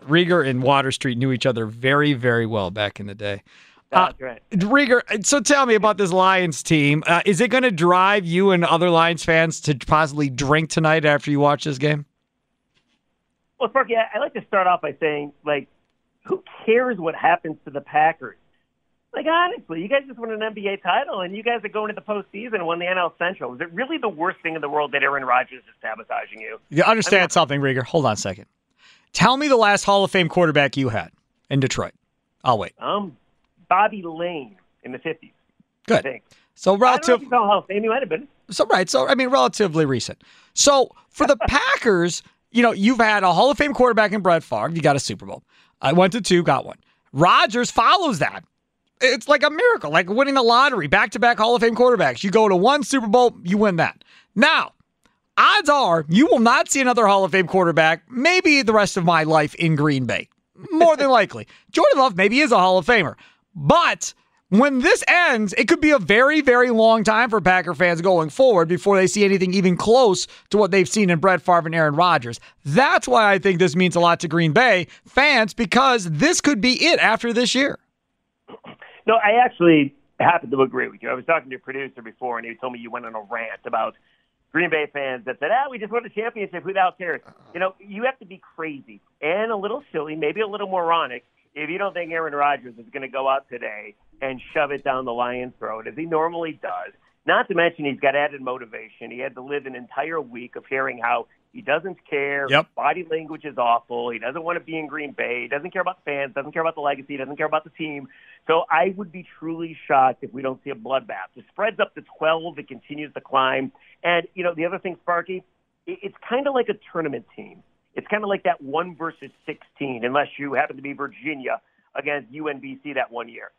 Riger and Water Street knew each other very, very well back in the day. Uh, That's right. Riger, so tell me about this Lions team. Uh, is it going to drive you and other Lions fans to possibly drink tonight after you watch this game? Well, Sparky, I, I like to start off by saying, like, who cares what happens to the Packers? Like, honestly, you guys just won an NBA title, and you guys are going to the postseason and won the NL Central. Is it really the worst thing in the world that Aaron Rodgers is sabotaging you? You understand something, Riger? Hold on a second. Tell me the last Hall of Fame quarterback you had in Detroit. I'll wait. Um, Bobby Layne in the 50s, I Good. think. So I don't know relative. Hall of Fame. He might have been. So right, so I mean, relatively recent. So for the Packers, you know, you've had a Hall of Fame quarterback in Brett Favre. You got a Super Bowl. I went to two, got one. Rodgers follows that. It's like a miracle, like winning the lottery. Back to back Hall of Fame quarterbacks. You go to one Super Bowl, you win that. Now, odds are you will not see another Hall of Fame quarterback. Maybe the rest of my life in Green Bay. More than likely, Jordan Love maybe is a Hall of Famer, but when this ends, it could be a very, very long time for Packer fans going forward before they see anything even close to what they've seen in Brett Favre and Aaron Rodgers. That's why I think this means a lot to Green Bay fans because this could be it after this year. No, I actually happen to agree with you. I was talking to your producer before, and he told me you went on a rant about Green Bay fans that said, "Ah, we just won the championship. Who the hell cares?" You know, you have to be crazy and a little silly, maybe a little moronic, if you don't think Aaron Rodgers is going to go out today and shove it down the Lions' throat as he normally does. Not to mention he's got added motivation. He had to live an entire week of hearing how he doesn't care. Yep. Body language is awful. He doesn't want to be in Green Bay. He doesn't care about the fans. Doesn't care about the legacy. Doesn't care about the team. So I would be truly shocked if we don't see a bloodbath. The spread's up to 12. It continues to climb. And, you know, the other thing, Sparky, it's kind of like a tournament team. It's kind of like that one versus 16, unless you happen to be Virginia against UMBC that one year.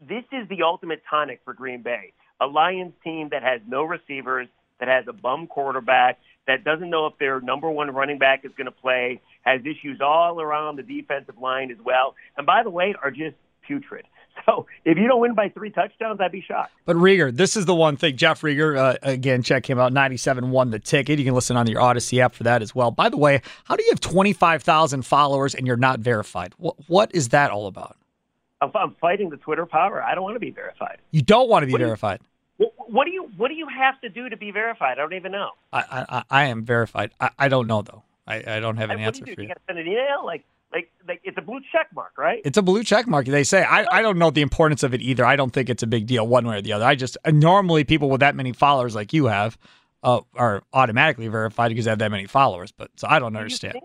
This is the ultimate tonic for Green Bay. A Lions team that has no receivers, that has a bum quarterback, that doesn't know if their number one running back is going to play, has issues all around the defensive line as well, and by the way, are just putrid. So if you don't win by three touchdowns, I'd be shocked. But Riger, this is the one thing. Jeff Riger, uh, again, check him out. 97 won the ticket. You can listen on your Audacy app for that as well. By the way, how do you have 25,000 followers and you're not verified? What, what is that all about? I'm, I'm fighting the Twitter power. I don't want to be verified. You don't want to be What you- verified. What, do you What do you have to do to be verified? I don't even know. I, I, I- I am verified. I, I don't know, though. I, I don't have an Like, what do answer you for You you. got to send an email, like like like it's a blue check mark, right? It's a blue check mark. They say I, I don't know the importance of it either. I don't think it's a big deal one way or the other. I just normally people with that many followers like you have uh, are automatically verified because they have that many followers. But so I don't understand.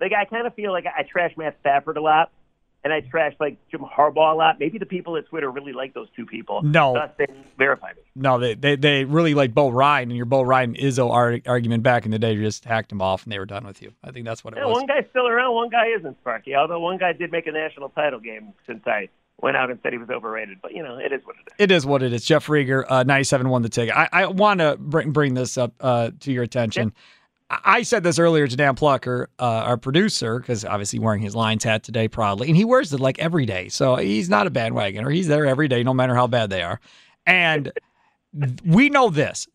Like I kind of feel like I trash Matt Stafford a lot, and I trash like Jim Harbaugh a lot. Maybe the people at Twitter really like those two people. No. thus they verify me. No, they, they they really like Bo Ryan, and your Bo Ryan Izzo ar- argument back in the day, you just hacked him off and they were done with you. I think that's what it Yeah, was. one guy's still around, one guy isn't, Sparky. Although one guy did make a national title game since I went out and said he was overrated. But you know, it is what it is. It is what it is. Jeff Riger, uh, 97 won the ticket. I, I want to bring, bring this up uh, to your attention. I I said this earlier to Dan Plucker, uh, our producer, because obviously wearing his Lions hat today proudly, and he wears it like every day. So he's not a bandwagoner. He's there every day, no matter how bad they are. And we know this.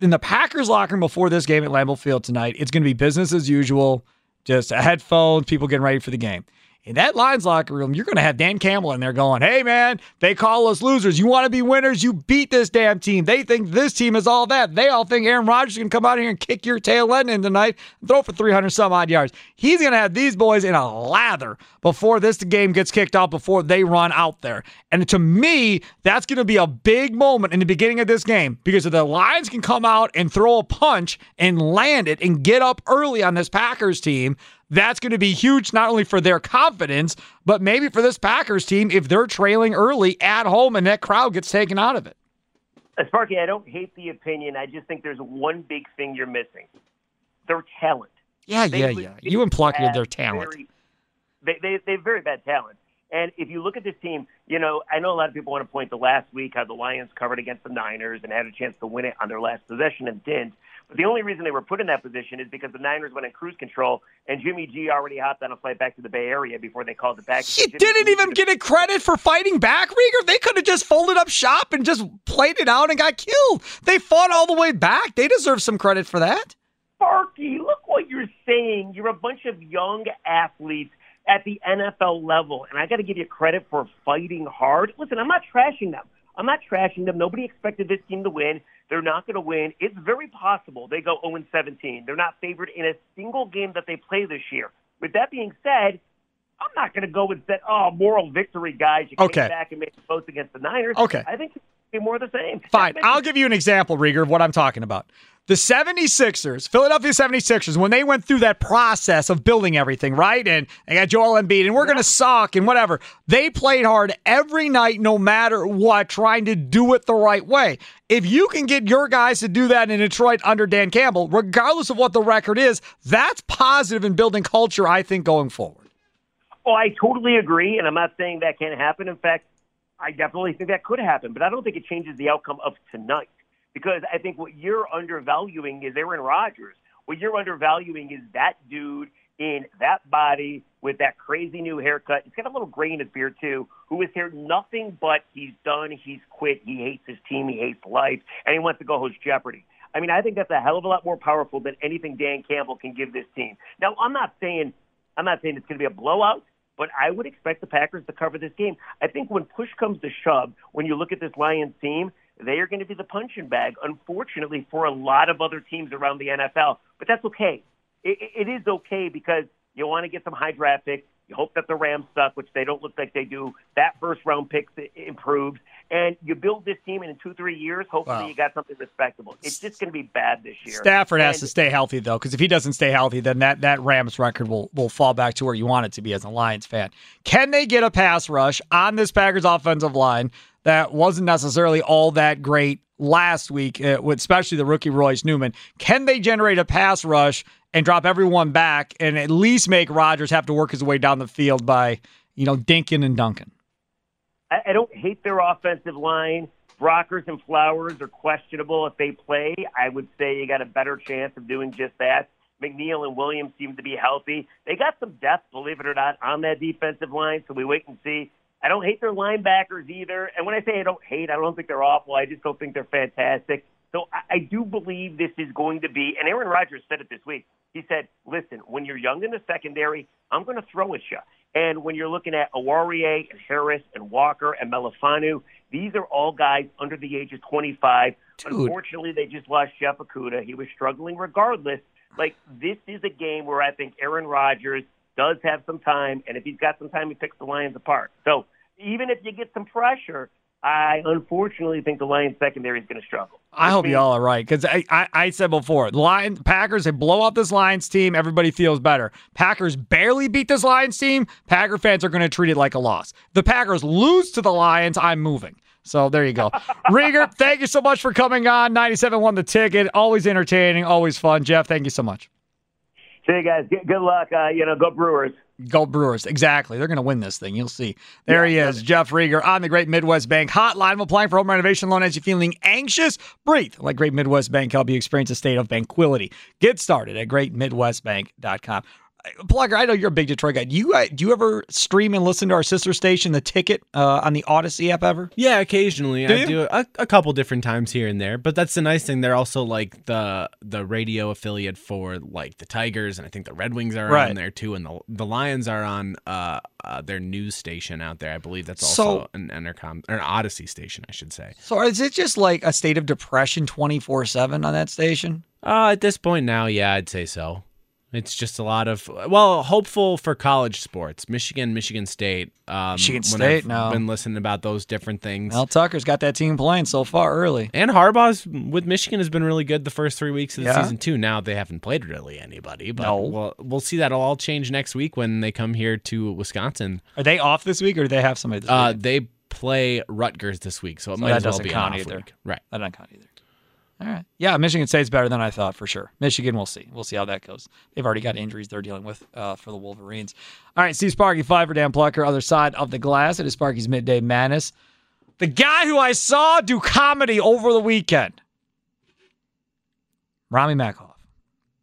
In the Packers locker room before this game at Lambeau Field tonight, it's going to be business as usual, just headphones, people getting ready for the game. In that Lions locker room, you're going to have Dan Campbell in there going, hey, man, they call us losers. You want to be winners? You beat this damn team. They think this team is all that. They all think Aaron Rodgers can come out here and kick your tail end in tonight and throw for 300 some odd yards. He's going to have these boys in a lather before this game gets kicked off, before they run out there. And to me, that's going to be a big moment in the beginning of this game because if the Lions can come out and throw a punch and land it and get up early on this Packers team, that's going to be huge, not only for their confidence, but maybe for this Packers team if they're trailing early at home and that crowd gets taken out of it. Uh, Sparky, I don't hate the opinion. I just think there's one big thing you're missing: their talent. Yeah, They yeah, yeah. You and Plucker their talent. very- they, they they have very bad talent. And if you look at this team, you know, I know a lot of people want to point to last week how the Lions covered against the Niners and had a chance to win it on their last possession and didn't. But the only reason they were put in that position is because the Niners went in cruise control and Jimmy G already hopped on a flight back to the Bay Area before they called it back. He didn't even get a credit for fighting back, Riger. They could have just folded up shop and just played it out and got killed. They fought all the way back. They deserve some credit for that. Sparky, look what you're saying. You're a bunch of young athletes at the NFL level, and I got to give you credit for fighting hard. Listen, I'm not trashing them. I'm not trashing them. Nobody expected this team to win. They're not going to win. It's very possible they go 0 17. They're not favored in a single game that they play this year. With that being said, I'm not going to go and say, "Oh, moral victory, guys." You Okay. came back and made the post against the Niners. Okay. I think be more of the same. Fine. I'll give you an example, Riger, of what I'm talking about. The 76ers, Philadelphia 76ers, when they went through that process of building everything, right? And they got Joel Embiid, and we're going to suck and whatever. They played hard every night, no matter what, trying to do it the right way. If you can get your guys to do that in Detroit under Dan Campbell, regardless of what the record is, that's positive in building culture, I think, going forward. Oh, I totally agree, and I'm not saying that can't happen. In fact, I definitely think that could happen, but I don't think it changes the outcome of tonight because I think what you're undervaluing is Aaron Rodgers. What you're undervaluing is that dude in that body with that crazy new haircut. He's got a little gray in his beard too. Who is here nothing but he's done, he's quit, he hates his team, he hates life, and he wants to go host Jeopardy. I mean, I think that's a hell of a lot more powerful than anything Dan Campbell can give this team. Now, I'm not saying I'm not saying it's going to be a blowout, but I would expect the Packers to cover this game. I think when push comes to shove, when you look at this Lions team, they are going to be the punching bag, unfortunately, for a lot of other teams around the NFL. But that's okay. It, it is okay because you want to get some high draft picks. You hope that the Rams suck, which they don't look like they do. That first round pick improves. And you build this team, and in two, three years, hopefully wow. you got something respectable. It's just going to be bad this year. Stafford and, has to stay healthy, though, because if he doesn't stay healthy, then that, that Rams record will, will fall back to where you want it to be as a Lions fan. Can they get a pass rush on this Packers offensive line that wasn't necessarily all that great last week, eh, with especially the rookie Royce Newman? Can they generate a pass rush and drop everyone back and at least make Rodgers have to work his way down the field by, you know, dinking and dunking. I, I don't hate their offensive line. Brockers and Flowers are questionable if they play. I would say you got a better chance of doing just that. McNeil and Williams seem to be healthy. They got some depth, believe it or not, on that defensive line, so we wait and see. I don't hate their linebackers either. And when I say I don't hate, I don't think they're awful. I just don't think they're fantastic. So I, I do believe this is going to be, and Aaron Rodgers said it this week. He said, listen, when you're young in the secondary, I'm going to throw at you. And when you're looking at Oruwariye and Harris and Walker and Melifonwu, these are all guys under the age of 25. Dude. Unfortunately, they just lost Jeff Okudah. He was struggling regardless. Like, this is a game where I think Aaron Rodgers does have some time, and if he's got some time, he picks the Lions apart. So even if you get some pressure, I unfortunately think the Lions secondary is going to struggle. I hope y'all are right because I, I, I, said before, the Lions Packers they blow up this Lions team, everybody feels better. Packers barely beat this Lions team. Packer fans are going to treat it like a loss. The Packers lose to the Lions. I'm moving. So there you go. Riger, thank you so much for coming on. 97 won the ticket. Always entertaining, always fun. Jeff, thank you so much. See you guys. Good luck. Uh, you know, go Brewers. Go Brewers. Exactly. They're going to win this thing. You'll see. There yeah, he is, Jeff Riger on the Great Midwest Bank hotline. We're applying for home renovation loan as you're feeling anxious. Breathe. Let Great Midwest Bank help you experience a state of tranquility. Get started at greatmidwestbank.com. Plucker, I know you're a big Detroit guy. Do you uh, do you ever stream and listen to our sister station, The Ticket, uh, on the Audacy app ever? Yeah, occasionally. Do I you? do a, a, couple different times here and there. But that's the nice thing. They're also like the the radio affiliate for like the Tigers, and I think the Red Wings are right. on there too, and the the Lions are on uh, uh, their news station out there. I believe that's also so, an Entercom or an Audacy station, I should say. So is it just like a state of depression twenty four seven on that station? Uh, at this point now, yeah, I'd say so. It's just a lot of well, hopeful for college sports. Michigan, Michigan State. Um, Michigan State. No, been listening about those different things. Mel Tucker's got that team playing so far early, and Harbaugh's with Michigan has been really good the first three weeks of the yeah. season too. Now they haven't played really anybody, but no. we'll we'll see that'll all change next week when they come here to Wisconsin. Are they off this week, or do they have somebody? This uh, they play Rutgers this week, so it so might as well be count either. Week. Right, that doesn't count either. All right. Yeah, Michigan State's better than I thought for sure. Michigan, we'll see. We'll see how that goes. They've already got injuries they're dealing with uh, for the Wolverines. All right, Steve Sparky, five for Dan Plucker, other side of the glass. It is Sparky's Midday Madness. The guy who I saw do comedy over the weekend, Rami Makhoff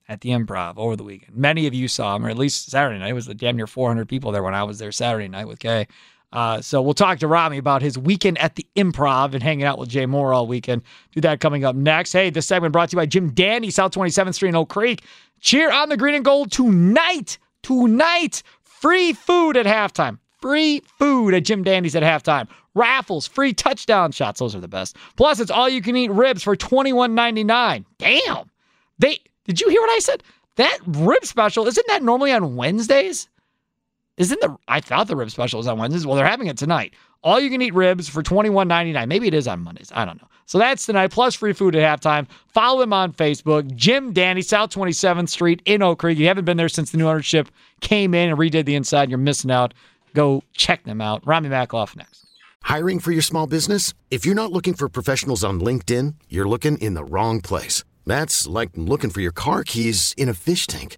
at the Improv over the weekend. Many of you saw him, or at least Saturday night. It was the damn near 400 people there when I was there Saturday night with Kay. Uh, so we'll talk to Rami about his weekend at the Improv and hanging out with Jay Mohr all weekend. Do that coming up next. Hey, this segment brought to you by Jim Dandy, South 27th Street in Oak Creek. Cheer on the green and gold tonight. Tonight, free food at halftime. Free food at Jim Dandy's at halftime. Raffles, free touchdown shots. Those are the best. Plus, it's all you can eat ribs for $21.99. Damn. They did you hear what I said? That rib special, isn't that normally on Wednesdays? Isn't the I thought the rib special was on Wednesdays. Well, they're having it tonight. All you can eat ribs for twenty one ninety nine. Maybe it is on Mondays. I don't know. So that's tonight, plus free food at halftime. Follow him on Facebook, Jim Dandy, South 27th Street in Oak Creek. You haven't been there since the new ownership came in and redid the inside. You're missing out. Go check them out. Rami off next. Hiring for your small business? If you're not looking for professionals on LinkedIn, you're looking in the wrong place. That's like looking for your car keys in a fish tank.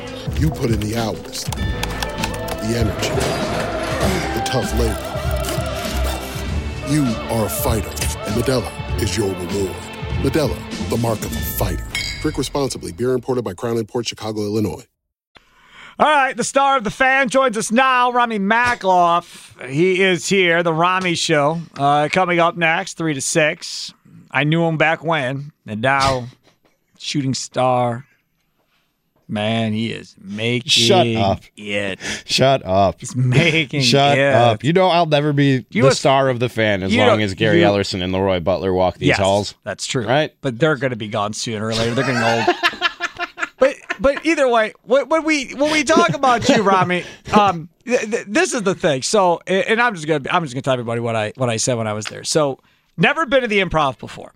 You put in the hours, the energy, the tough labor. You are a fighter, and Modelo is your reward. Modelo, the mark of a fighter. Drink responsibly. Beer imported by Crown Port Chicago, Illinois. All right, the star of the fan joins us now, Rami Makloff. He is here, the Rami Show, uh, coming up next, three to six. I knew him back when, and now, shooting star. Man, he is making Shut up. it. Shut up. He's making Shut it. up. You know I'll never be You the star of the fan as long as Gary you- Ellerson and Leroy Butler walk these yes, halls. That's true. Right? But they're going to be gone sooner or later. They're getting old. but but either way, when when we when we talk about you, Rami, um, th- th- this is the thing. So, and I'm just gonna I'm just gonna tell everybody what I what I said when I was there. So, never been to the improv before.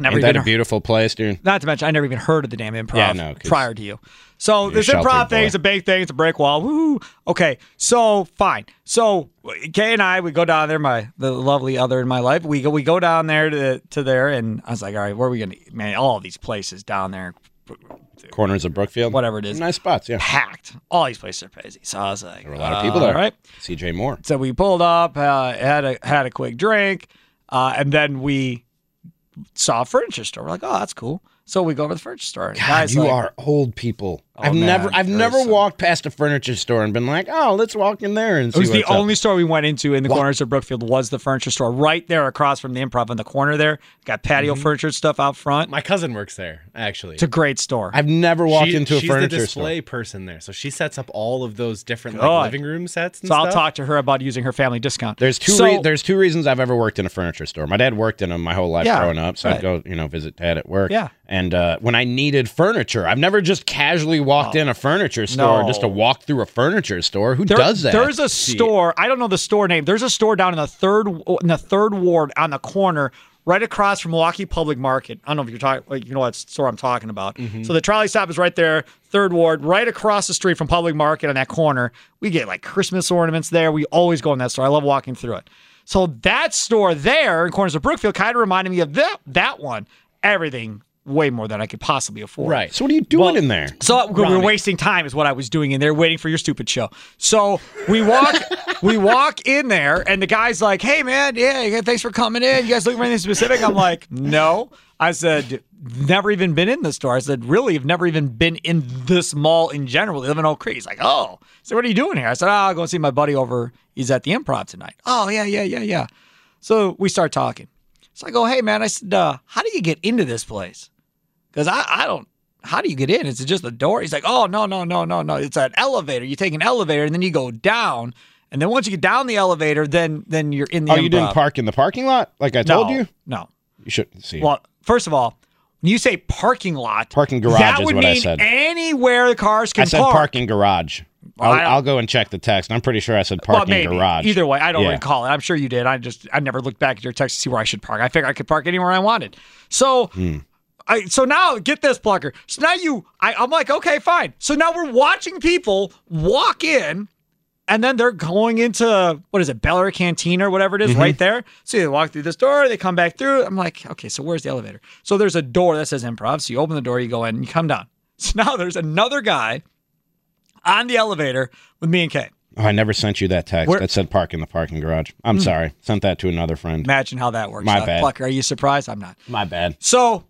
Never Ain't that a beautiful place, dude? not to mention, I never even heard of the damn improv Yeah, no, prior to you. So this improv thing is a big thing. It's a break wall. Woo. Okay. So fine. So Kay and I, we go down there. My the lovely other in my life. We go. We go down there to to there, and I was like, all right, where are we gonna? eat? Man, all these places down there, Corners of Brookfield. whatever it is, Nice spots, yeah. packed. All these places are crazy. So I was like, There were a lot of people there. right? CJ Moore. So we pulled up, uh, had a had a quick drink, uh, and then we saw a furniture store. We're like, oh, that's cool. So we go to the furniture store. And God, guy's you like- are old people. Oh, I've man, never, I've very never so. walked past a furniture store and been like, "Oh, let's walk in there and It see." was the what's up." only store we went into in the corners of Brookfield was the furniture store right there across from the improv in the corner there. Got patio Mm-hmm. furniture stuff out front. My cousin works there, actually. It's a great store. I've never walked She- into a she's furniture the store. display person there, so she sets up all of those different like, living room sets. And so I'll talk to her about using her family discount. There's two. So- re- there's two reasons I've ever worked in a furniture store. My dad worked in them my whole life Yeah, growing up, so right. I'd go, you know, visit dad at work. Yeah. And uh, when I needed furniture, I've never just casually walked in a furniture store No. just to walk through a furniture store. Who There- does that? There's a store. I don't know the store name. There's a store down in the third in the third ward on the corner, right across from Milwaukee Public Market. I don't know if you're talking. Like, you know what store I'm talking about. Mm-hmm. So the trolley stop is right there, third ward, right across the street from Public Market on that corner. We get like Christmas ornaments there. We always go in that store. I love walking through it. So that store there in corners of Brookfield kind of reminded me of that that one. Everything way more than I could possibly afford. Right. So what are you doing in there? So we were wasting time is what I was doing in there, waiting for your stupid show. So we walk, we walk in there, and the guy's like, "Hey, man, yeah, yeah, thanks for coming in. You guys looking for anything specific?" I'm like, "No." I said, "Never even been in the store." I said, "Really? You've never even been in this mall in general? You live in Oak Creek?" He's like, "Oh." So what are you doing here? I said, "Oh, I'll go see my buddy over. He's at the Improv tonight." Oh, yeah, yeah, yeah, yeah. So we start talking. So I go, "Hey, man," I said, uh, "How do you get into this place?" Because I, I don't. How do you get in? Is it just a door? He's like, oh no no no no no. It's an elevator. You take an elevator and then you go down, and then once you get down the elevator, then then you're in the. Oh, you didn't park in the parking lot like I No, told you. No. You shouldn't see. Well, first of all, when you say parking lot, Parking garage that is would what I mean said. anywhere the cars can park. I said park. parking garage. Well, I'll, I'll go and check the text. I'm pretty sure I said parking maybe. garage. Either way, I don't Yeah. recall it. I'm sure you did. I just I never looked back at your text to see where I should park. I figured I could park anywhere I wanted. So Hmm. I so now get this plucker. So now you I, I'm like, okay, fine. So now we're watching people walk in and then they're going into what is it, Bel Air Cantina or whatever it is, Mm-hmm. right there. So they walk through this door, they come back through. I'm like, okay, so where's the elevator? So there's a door that says improv. So you open the door, you go in, and you come down. So now there's another guy on the elevator with me and Kay. Oh, I never sent you that text Where- that said park in the parking garage. I'm sorry. Sent that to another friend. Imagine how that works. My out. bad. Plucker, are you surprised? I'm not. My bad. So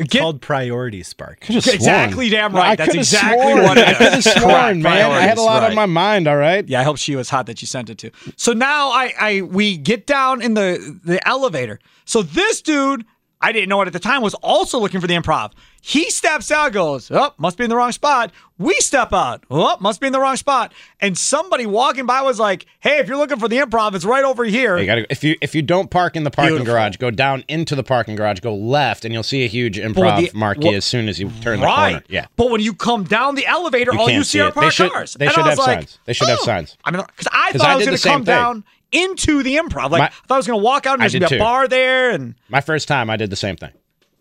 It's called priority spark. Could've sworn. Exactly damn No, right. That's exactly sworn. what it I could have sworn, Correct. man. I had a lot Priorities, on my mind. All right. Yeah, I hope she was hot that you sent it to. So now I, I we get down in the the elevator. So this dude, I didn't know it at the time, was also looking for the improv. He steps out, goes, oh, must be in the wrong spot. We step out, oh, must be in the wrong spot. And somebody walking by was like, hey, if you're looking for the improv, it's right over here. You gotta, if you if you don't park in the parking Beautiful. garage, go down into the parking garage, go left, and you'll see a huge improv the- marquee well, as soon as you turn the corner. Yeah, But when you come down the elevator, You all you see see are parked cars. they And should have like, signs. They should have oh. signs. I mean, because I thought I I was going to come thing. Into the improv. Like, My- I thought I was going to walk out and there's going to be a too. bar there and. my first time, I did the same thing.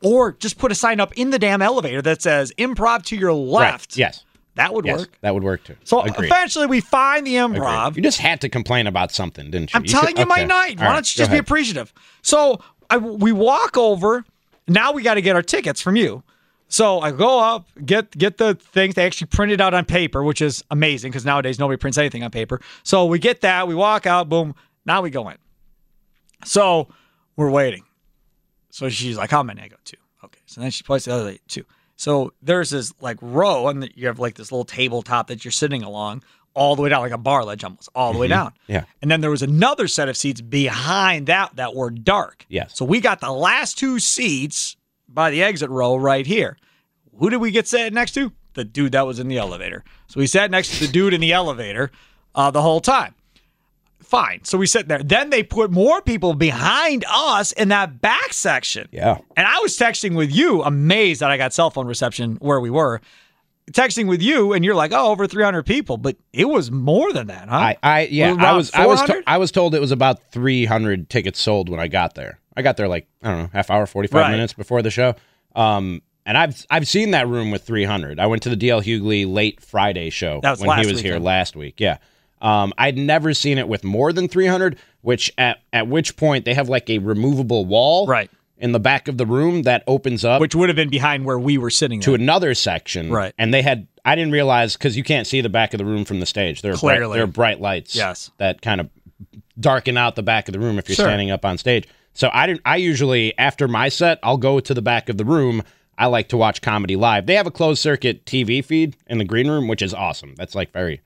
Or just put a sign up in the damn elevator that says improv to your left. Right. Yes, That would yes, work. that would work too. So Agreed. eventually we find the Agreed. improv. You just had to complain about something, didn't you? I'm You telling you my okay. night. Why right, don't you just be appreciative? So I, we walk over. Now we got to get our tickets from you. So I go up, get get the things. They actually print it out on paper, which is amazing because nowadays nobody prints anything on paper. So we get that. We walk out. Boom. Now we go in. So we're waiting. So she's like, "How many?" I go two. Okay. So then she points the other two. So there's this like row, and you have like this little tabletop that you're sitting along all the way down, like a bar ledge almost, all the way Mhm. down. Yeah. And then there was another set of seats behind that that were dark. Yes. So we got the last two seats by the exit row right here. Who did we get sat next to? The dude that was in the elevator. So we sat next to the dude in the elevator uh, the whole time. Fine. So we sit there. Then they put more people behind us in that back section. Yeah. And I was texting with you, amazed that I got cell phone reception where we were. Texting with you, and you're like, "Oh, over 300 people," but it was more than that, huh? I, I yeah, Around I was I was to, 400? I was told it was about 300 tickets sold when I got there. I got there like I don't know, half hour, 45 Right. minutes before the show. Um and I've I've seen that room with 300. I went to the DL Hughley late Friday show when he was here last week. Yeah. Um I'd never seen it with more than 300, which at at which point they have like a removable wall right in the back of the room that opens up which would have been behind where we were sitting. to then. another section. Right. And they had I didn't realize because you can't see the back of the room from the stage. There are bright, Clearly. there are bright lights. Yes. That kind of darken out the back of the room if you're Sure. standing up on stage. So I didn't I usually after my set, I'll go to the back of the room. I like to watch comedy live. They have a closed circuit TV feed in the green room, which is awesome. That's like very,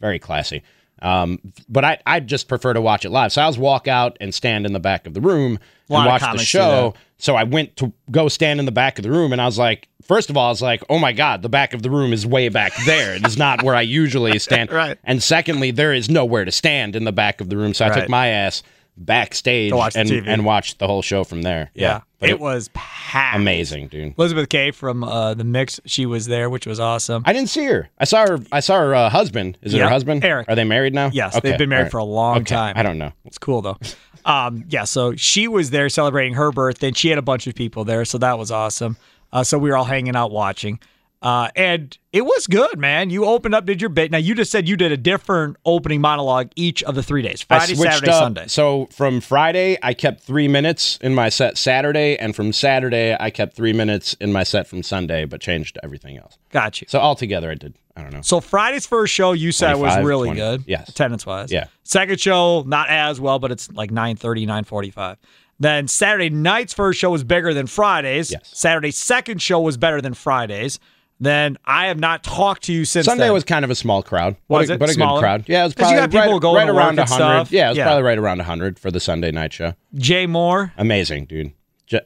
very classy. Um, but I I just prefer to watch it live. So I was walk out and stand in the back of the room and watch the show. So I went to go stand in the back of the room, and I was like, first of all, I was like, oh my god, the back of the room is way back there. It is not where I usually stand. Right. And secondly, there is nowhere to stand in the back of the room. So I Right. took my ass backstage To watch the and and watched the whole show from there. Yeah, But it, was packed. amazing, dude. Elizabeth Kay from uh, the Mix, she was there, which was awesome. I didn't see her. I saw her. I saw her uh, husband. Is it Yeah, her husband? Eric. Are they married now? Yes, Okay, they've been married all for a long Okay, time. I don't know. It's cool though. um, yeah, so she was there celebrating her birthday, and she had a bunch of people there, so that was awesome. Uh, so we were all hanging out watching, uh, and it was good, man. You opened up, did your bit. Now you just said you did a different opening monologue each of the three days: Friday, Saturday, up. Sunday. So from Friday, I kept three minutes in my set Saturday, and from Saturday, I kept three minutes in my set from Sunday, but changed everything else. Got you. So altogether, I did. I don't know. So Friday's first show you said was really 20. good. Yes. Attendance wise. Yeah. Second show, not as well, but it's like 930, 945. Then Saturday night's first show was bigger than Friday's. Yes. Saturday's second show was better than Friday's. Then I have not talked to you since Sunday then. was kind of a small crowd. Was but a, it? but a Smaller? good crowd. Yeah, it was probably right, right around and 100. Yeah, it was Yeah. probably right around 100 for the Sunday night show. Jay Mohr. Amazing, dude.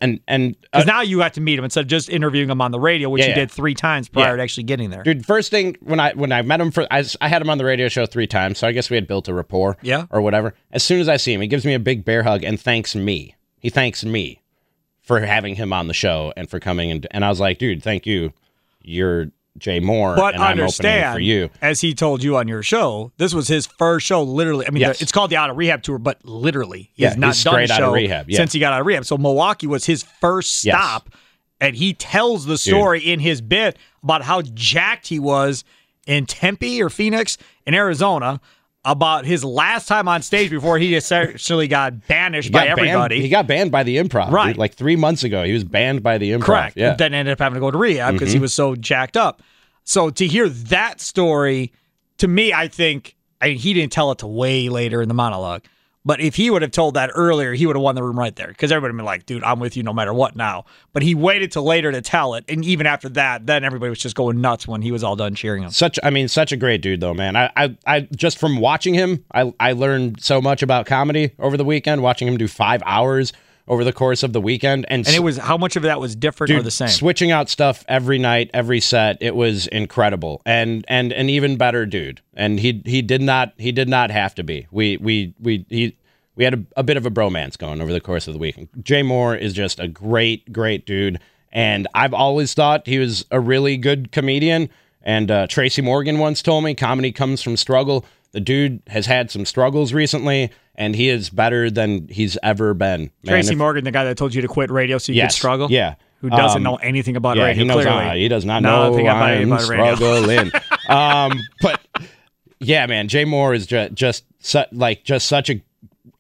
And and uh, Because now you got to meet him instead of just interviewing him on the radio, which Yeah, you did three times prior Yeah. to actually getting there. Dude, first thing when I when I met him for I had him on the radio show three times, so I guess we had built a rapport. Yeah. Or whatever. As soon as I see him, he gives me a big bear hug and thanks me. He thanks me for having him on the show and for coming and and I was like, dude, thank you. You're Jay Mohr, But and I'm opening understand, for you. as he told you on your show, this was his first show. Literally, I mean, Yes. the- it's called the Out of Rehab tour, but literally, he Yeah, has not he's done straight a out of show rehab, yeah. since he got out of rehab. So Milwaukee was his first Yes. stop, and he tells the story in his bit about how jacked he was in Tempe or Phoenix in Arizona. About his last time on stage before he essentially got banished He by got banned- everybody. he got banned by the improv. Right. Like three months ago. He was banned by the improv. Correct. Yeah. Then ended up having to go to rehab because he Mhm. was so jacked up. So to hear that story, to me, I think I mean, he didn't tell it to way later in the monologue. But if he would have told that earlier, he would have won the room right there because everybody would been like, dude, I'm with you no matter what now. But he waited till later to tell it. And even after that, then everybody was just going nuts when he was all done cheering him. Such, I mean, such a great dude, though, man. I, I, I just from watching him, I, I learned so much about comedy over the weekend. Watching him do five hours over the course of the weekend, and, And it was how much of that was different or the same? switching out stuff every night, every set. It was incredible, and and an even better dude. And he he did not he did not have to be. We we we he we had a, a bit of a bromance going over the course of the week. Jay Mohr is just a great great dude, and I've always thought he was a really good comedian. And uh, Tracy Morgan once told me comedy comes from struggle. The dude has had some struggles recently, and he is better than he's ever been. man. Tracy If- Morgan, the guy that told you to quit radio so you Yes, could struggle? yeah. Who doesn't Um, know anything about yeah, radio? He knows clearly. uh, he does not Nothing know about I'm about radio. struggling. um, but yeah, man, Jay Mohr is just just su- like just such a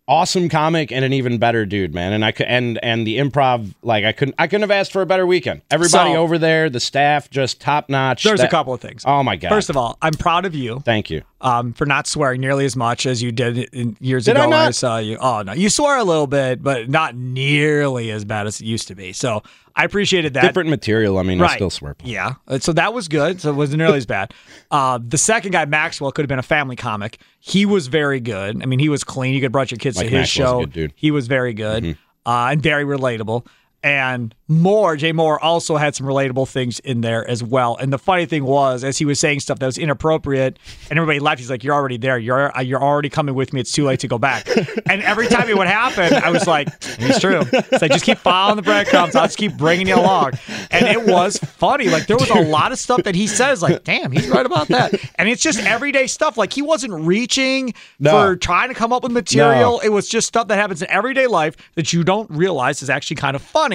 awesome comic and an even better dude, man. And I could and and the improv like I couldn't I couldn't have asked for a better weekend. Everybody So- over there, the staff just top notch. There's a couple of things. Oh my god! First of all, I'm proud of you thank you. um, for not swearing nearly as much as you did in years Did I ago when I saw you. Oh no, you swore a little bit, but not nearly as bad as it used to be. So I appreciated that. Different material. I mean, I still swear. Yeah. Uh, So that was good. So it wasn't nearly as bad. Uh, the second guy, Maxwell, could have been a family comic. He was very good. I mean, he was clean. You could have brought your kids to his Maxwell's show. He was very good Mhm. uh, and very relatable. And Mohr, Jay Mohr, also had some relatable things in there as well. And the funny thing was, as he was saying stuff that was inappropriate, and everybody laughed, he's like, "You're already there. You're uh, you're already coming with me. It's too late to go back." and every time it would happen, I was like, "It's true." It's like just keep following the breadcrumbs. I'll just keep bringing you along. And it was funny. Like there was a lot of stuff that he says, like, "Damn, he's right about that." And it's just everyday stuff. Like he wasn't reaching No. for trying to come up with material. It was just stuff that happens in everyday life that you don't realize is actually kind of funny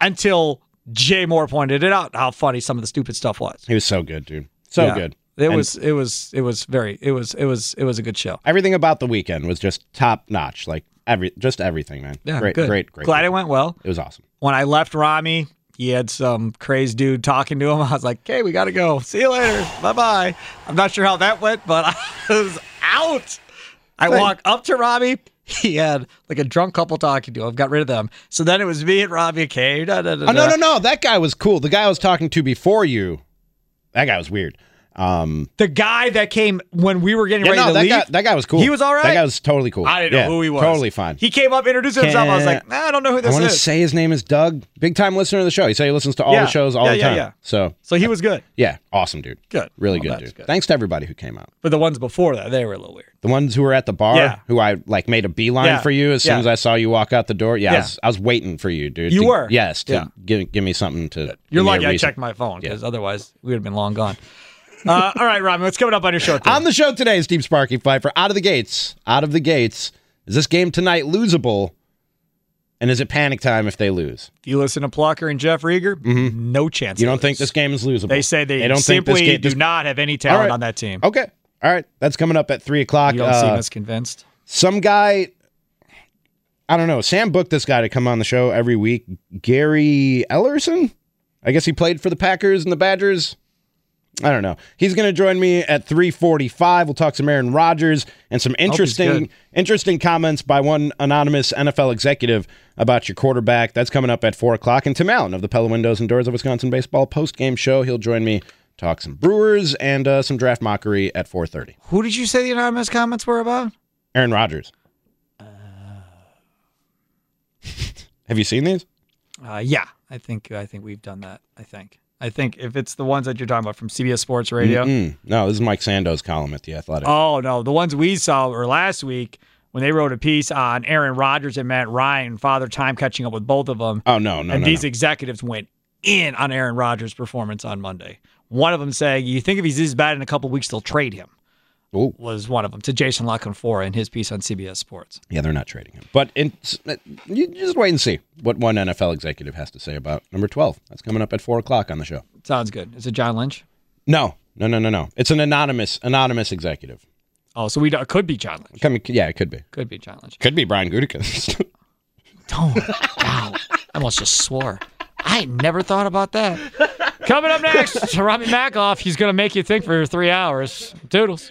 until Jay Mohr pointed it out how funny some of the stupid stuff was. He was so good, dude. So Yeah. good. It And was it was it was very it was it was it was a good show. everything about the weekend was just top notch. Like every just everything, man. Yeah, great, good. great, great. Glad it went well. It was awesome. When I left Rami, he had some crazed dude talking to him. I was like, "Okay, we got to go. See you later. bye bye." I'm not sure how that went, but I was out. I walk up to Robbie. He had like a drunk couple talking to him. Got rid of them. So then it was me and Robbie. Okay, da, da, da, Oh no, no, no! That guy was cool. The guy I was talking to before you, that guy was weird. Um, The guy that came when we were getting yeah, ready no, to that leave. guy, that guy was cool. He was all right. That guy was totally cool. I didn't know who he was. Totally fine. He came up, introduced himself. I was like, nah, I don't know who this is. I want to say his name is Doug. Big time listener of the show. He said he listens to all Yeah. the shows all Yeah, the yeah, time. yeah. So, So he was good. yeah, awesome dude. Good. Really Well, good that's dude. Thanks to everybody who came out. But the ones before that, they were a little weird. The ones who were at the bar, Yeah. who I like made a beeline Yeah. for you as soon as I saw you walk out the door. Yeah, I, was, I was waiting for you, dude. You to- were? Yes, to Yeah. give, give me something to. You're give me a lucky I checked my phone because otherwise we would have been long gone. Uh, all right, Robin, what's coming up on your show? today? On the show today, Steve Sparky Pfeiffer, out of the gates, out of the gates. Is this game tonight losable? And is it panic time if they lose? If you listen to Plucker and Jeff Riger, no chance. Mm-hmm. You don't think this game is losable? They say they, don't think simply this game do not have any talent right. on that team. Okay, all right, that's coming up at three o'clock. You don't seem Uh, as convinced. some guy I don't know. Sam booked this guy to come on the show every week. Gary Ellerson? I guess he played for the Packers and the Badgers. I don't know. He's going to join me at 345. We'll talk some Aaron Rodgers and some interesting interesting comments by one anonymous NFL executive about your quarterback. That's coming up at 4 o'clock. And Tim Allen of the Pella Windows and Doors of Wisconsin Baseball post-game show. He'll join me, talk some Brewers and uh, some draft mockery at 4.30. Who did you say the anonymous comments were about? Aaron Rodgers. Have you seen these? Uh, yeah, I think I think we've done that. I think. I think if it's the ones that you're talking about from CBS Sports Radio. Mm-mm. No, this is Mike Sando's column at the Athletic. Oh no, the ones we saw were last week when they wrote a piece on Aaron Rodgers and Matt Ryan, father time catching up with both of them. Oh no, no, and no, these no. executives went in on Aaron Rodgers' performance on Monday. One of them saying, "You think if he's this bad in a couple weeks, they'll trade him." Ooh. Was one of them to Jason La Canfora in his piece on CBS Sports. Yeah, they're not trading him. But in, uh, you just wait and see what one NFL executive has to say about number 12. That's coming up at 4 o'clock on the show. Sounds good. Is it John Lynch? No, no, no, no, no. It's an anonymous anonymous executive. Oh, so we it could be John Lynch. Coming, yeah, it could be. Could be John Lynch. Could be Brian Gutekunst. Don't. wow. I almost just swore. I never thought about that. Coming up next, Robbie Macoff. He's going to make you think for three hours. Doodles.